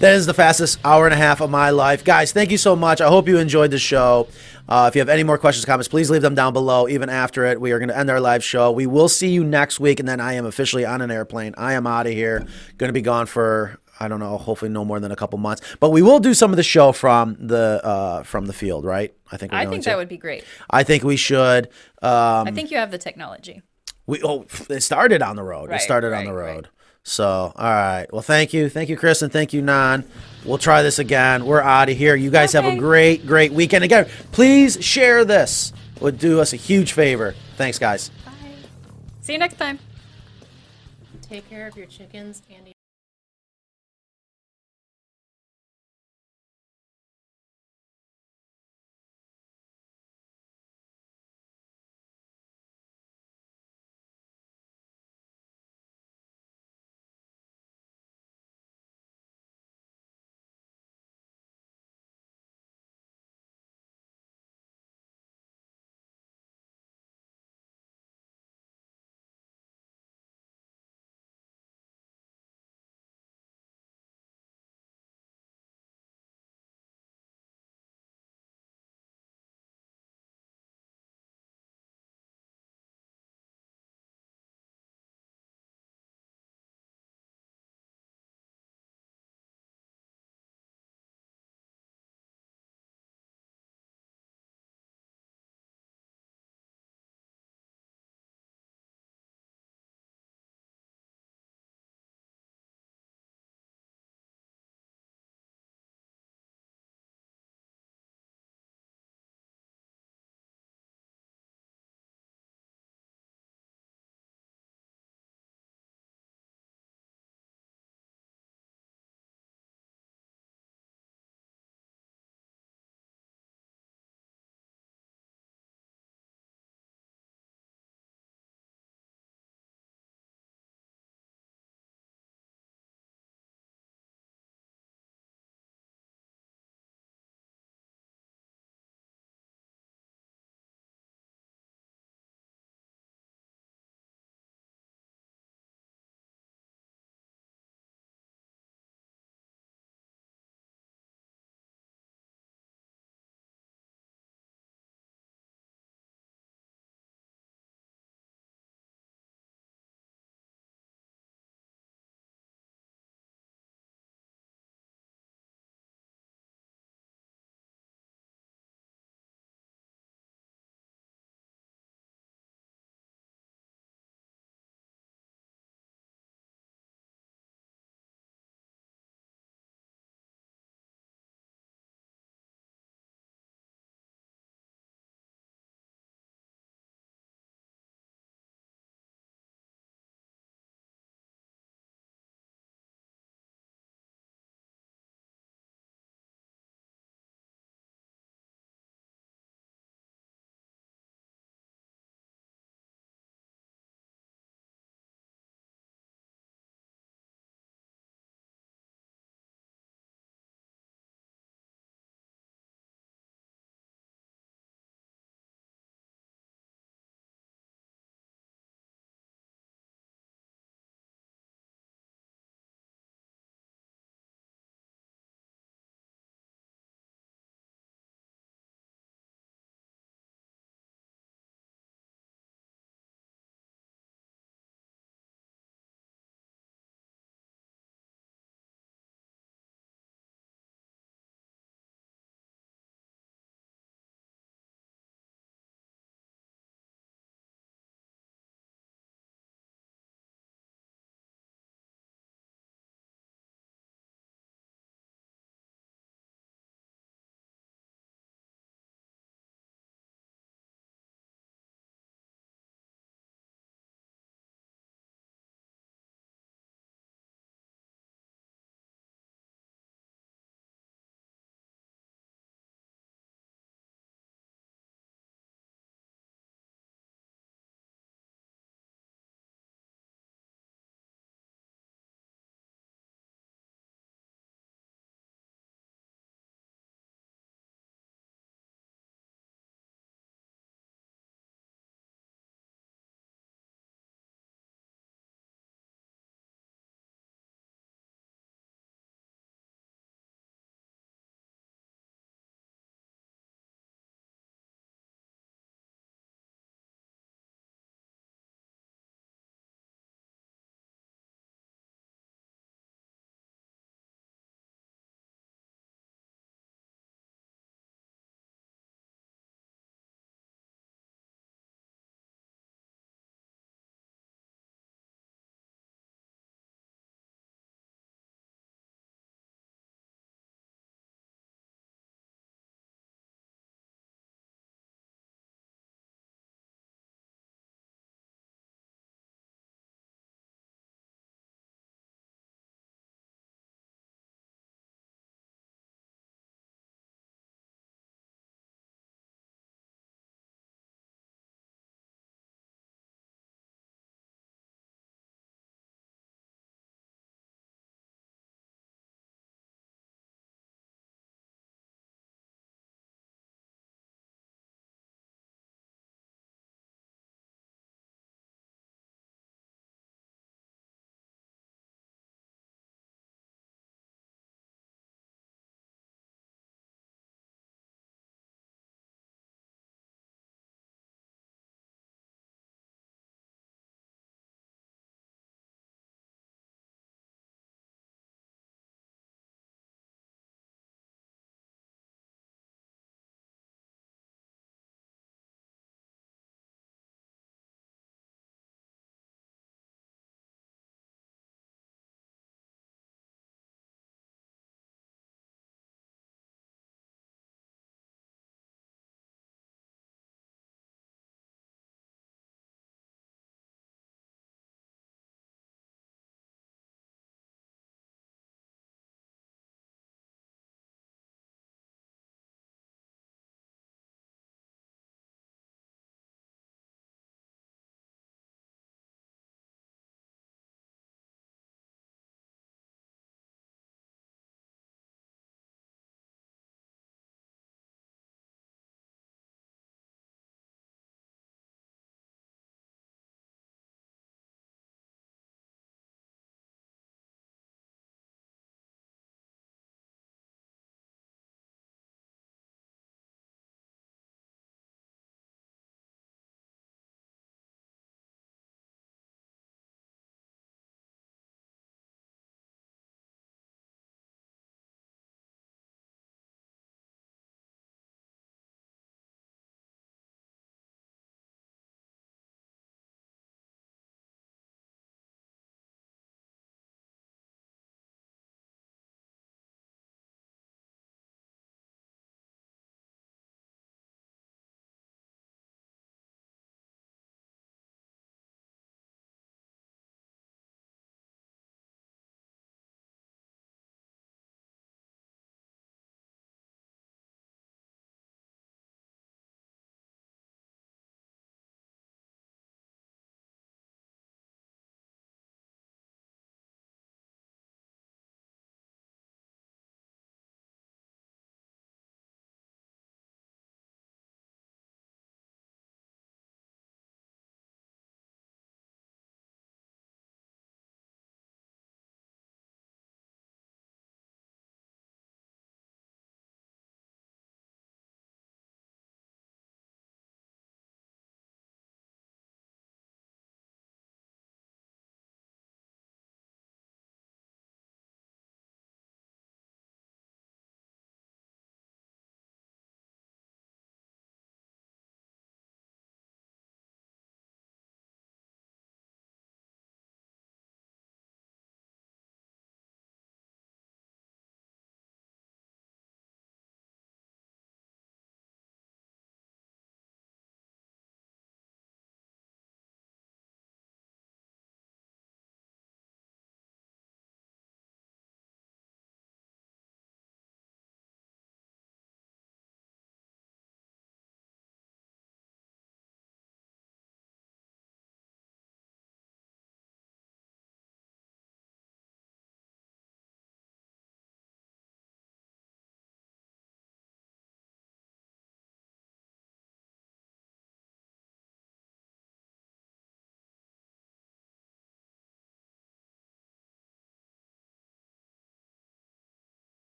That is the fastest hour and a half of my life. Guys, thank you so much. I hope you enjoyed the show. Uh, if you have any more questions, comments, please leave them down below. Even after it, we are going to end our live show. We will see you next week, and then I am officially on an airplane. I am out of here. Going to be gone for I don't know, hopefully no more than a couple months. But we will do some of the show from the uh, from the field, right? I think we're I going think to. that would be great. I think we should. Um, I think you have the technology. we oh, it started on the road. it Right, started on the road. right. So, all right. Well, thank you, thank you, Chris, and thank you, Nan. We'll try this again. We're out of here. You guys have a great, great weekend. Again, please share this. Would do us a huge favor. Thanks, guys. Bye. See you next time. Take care of your chickens and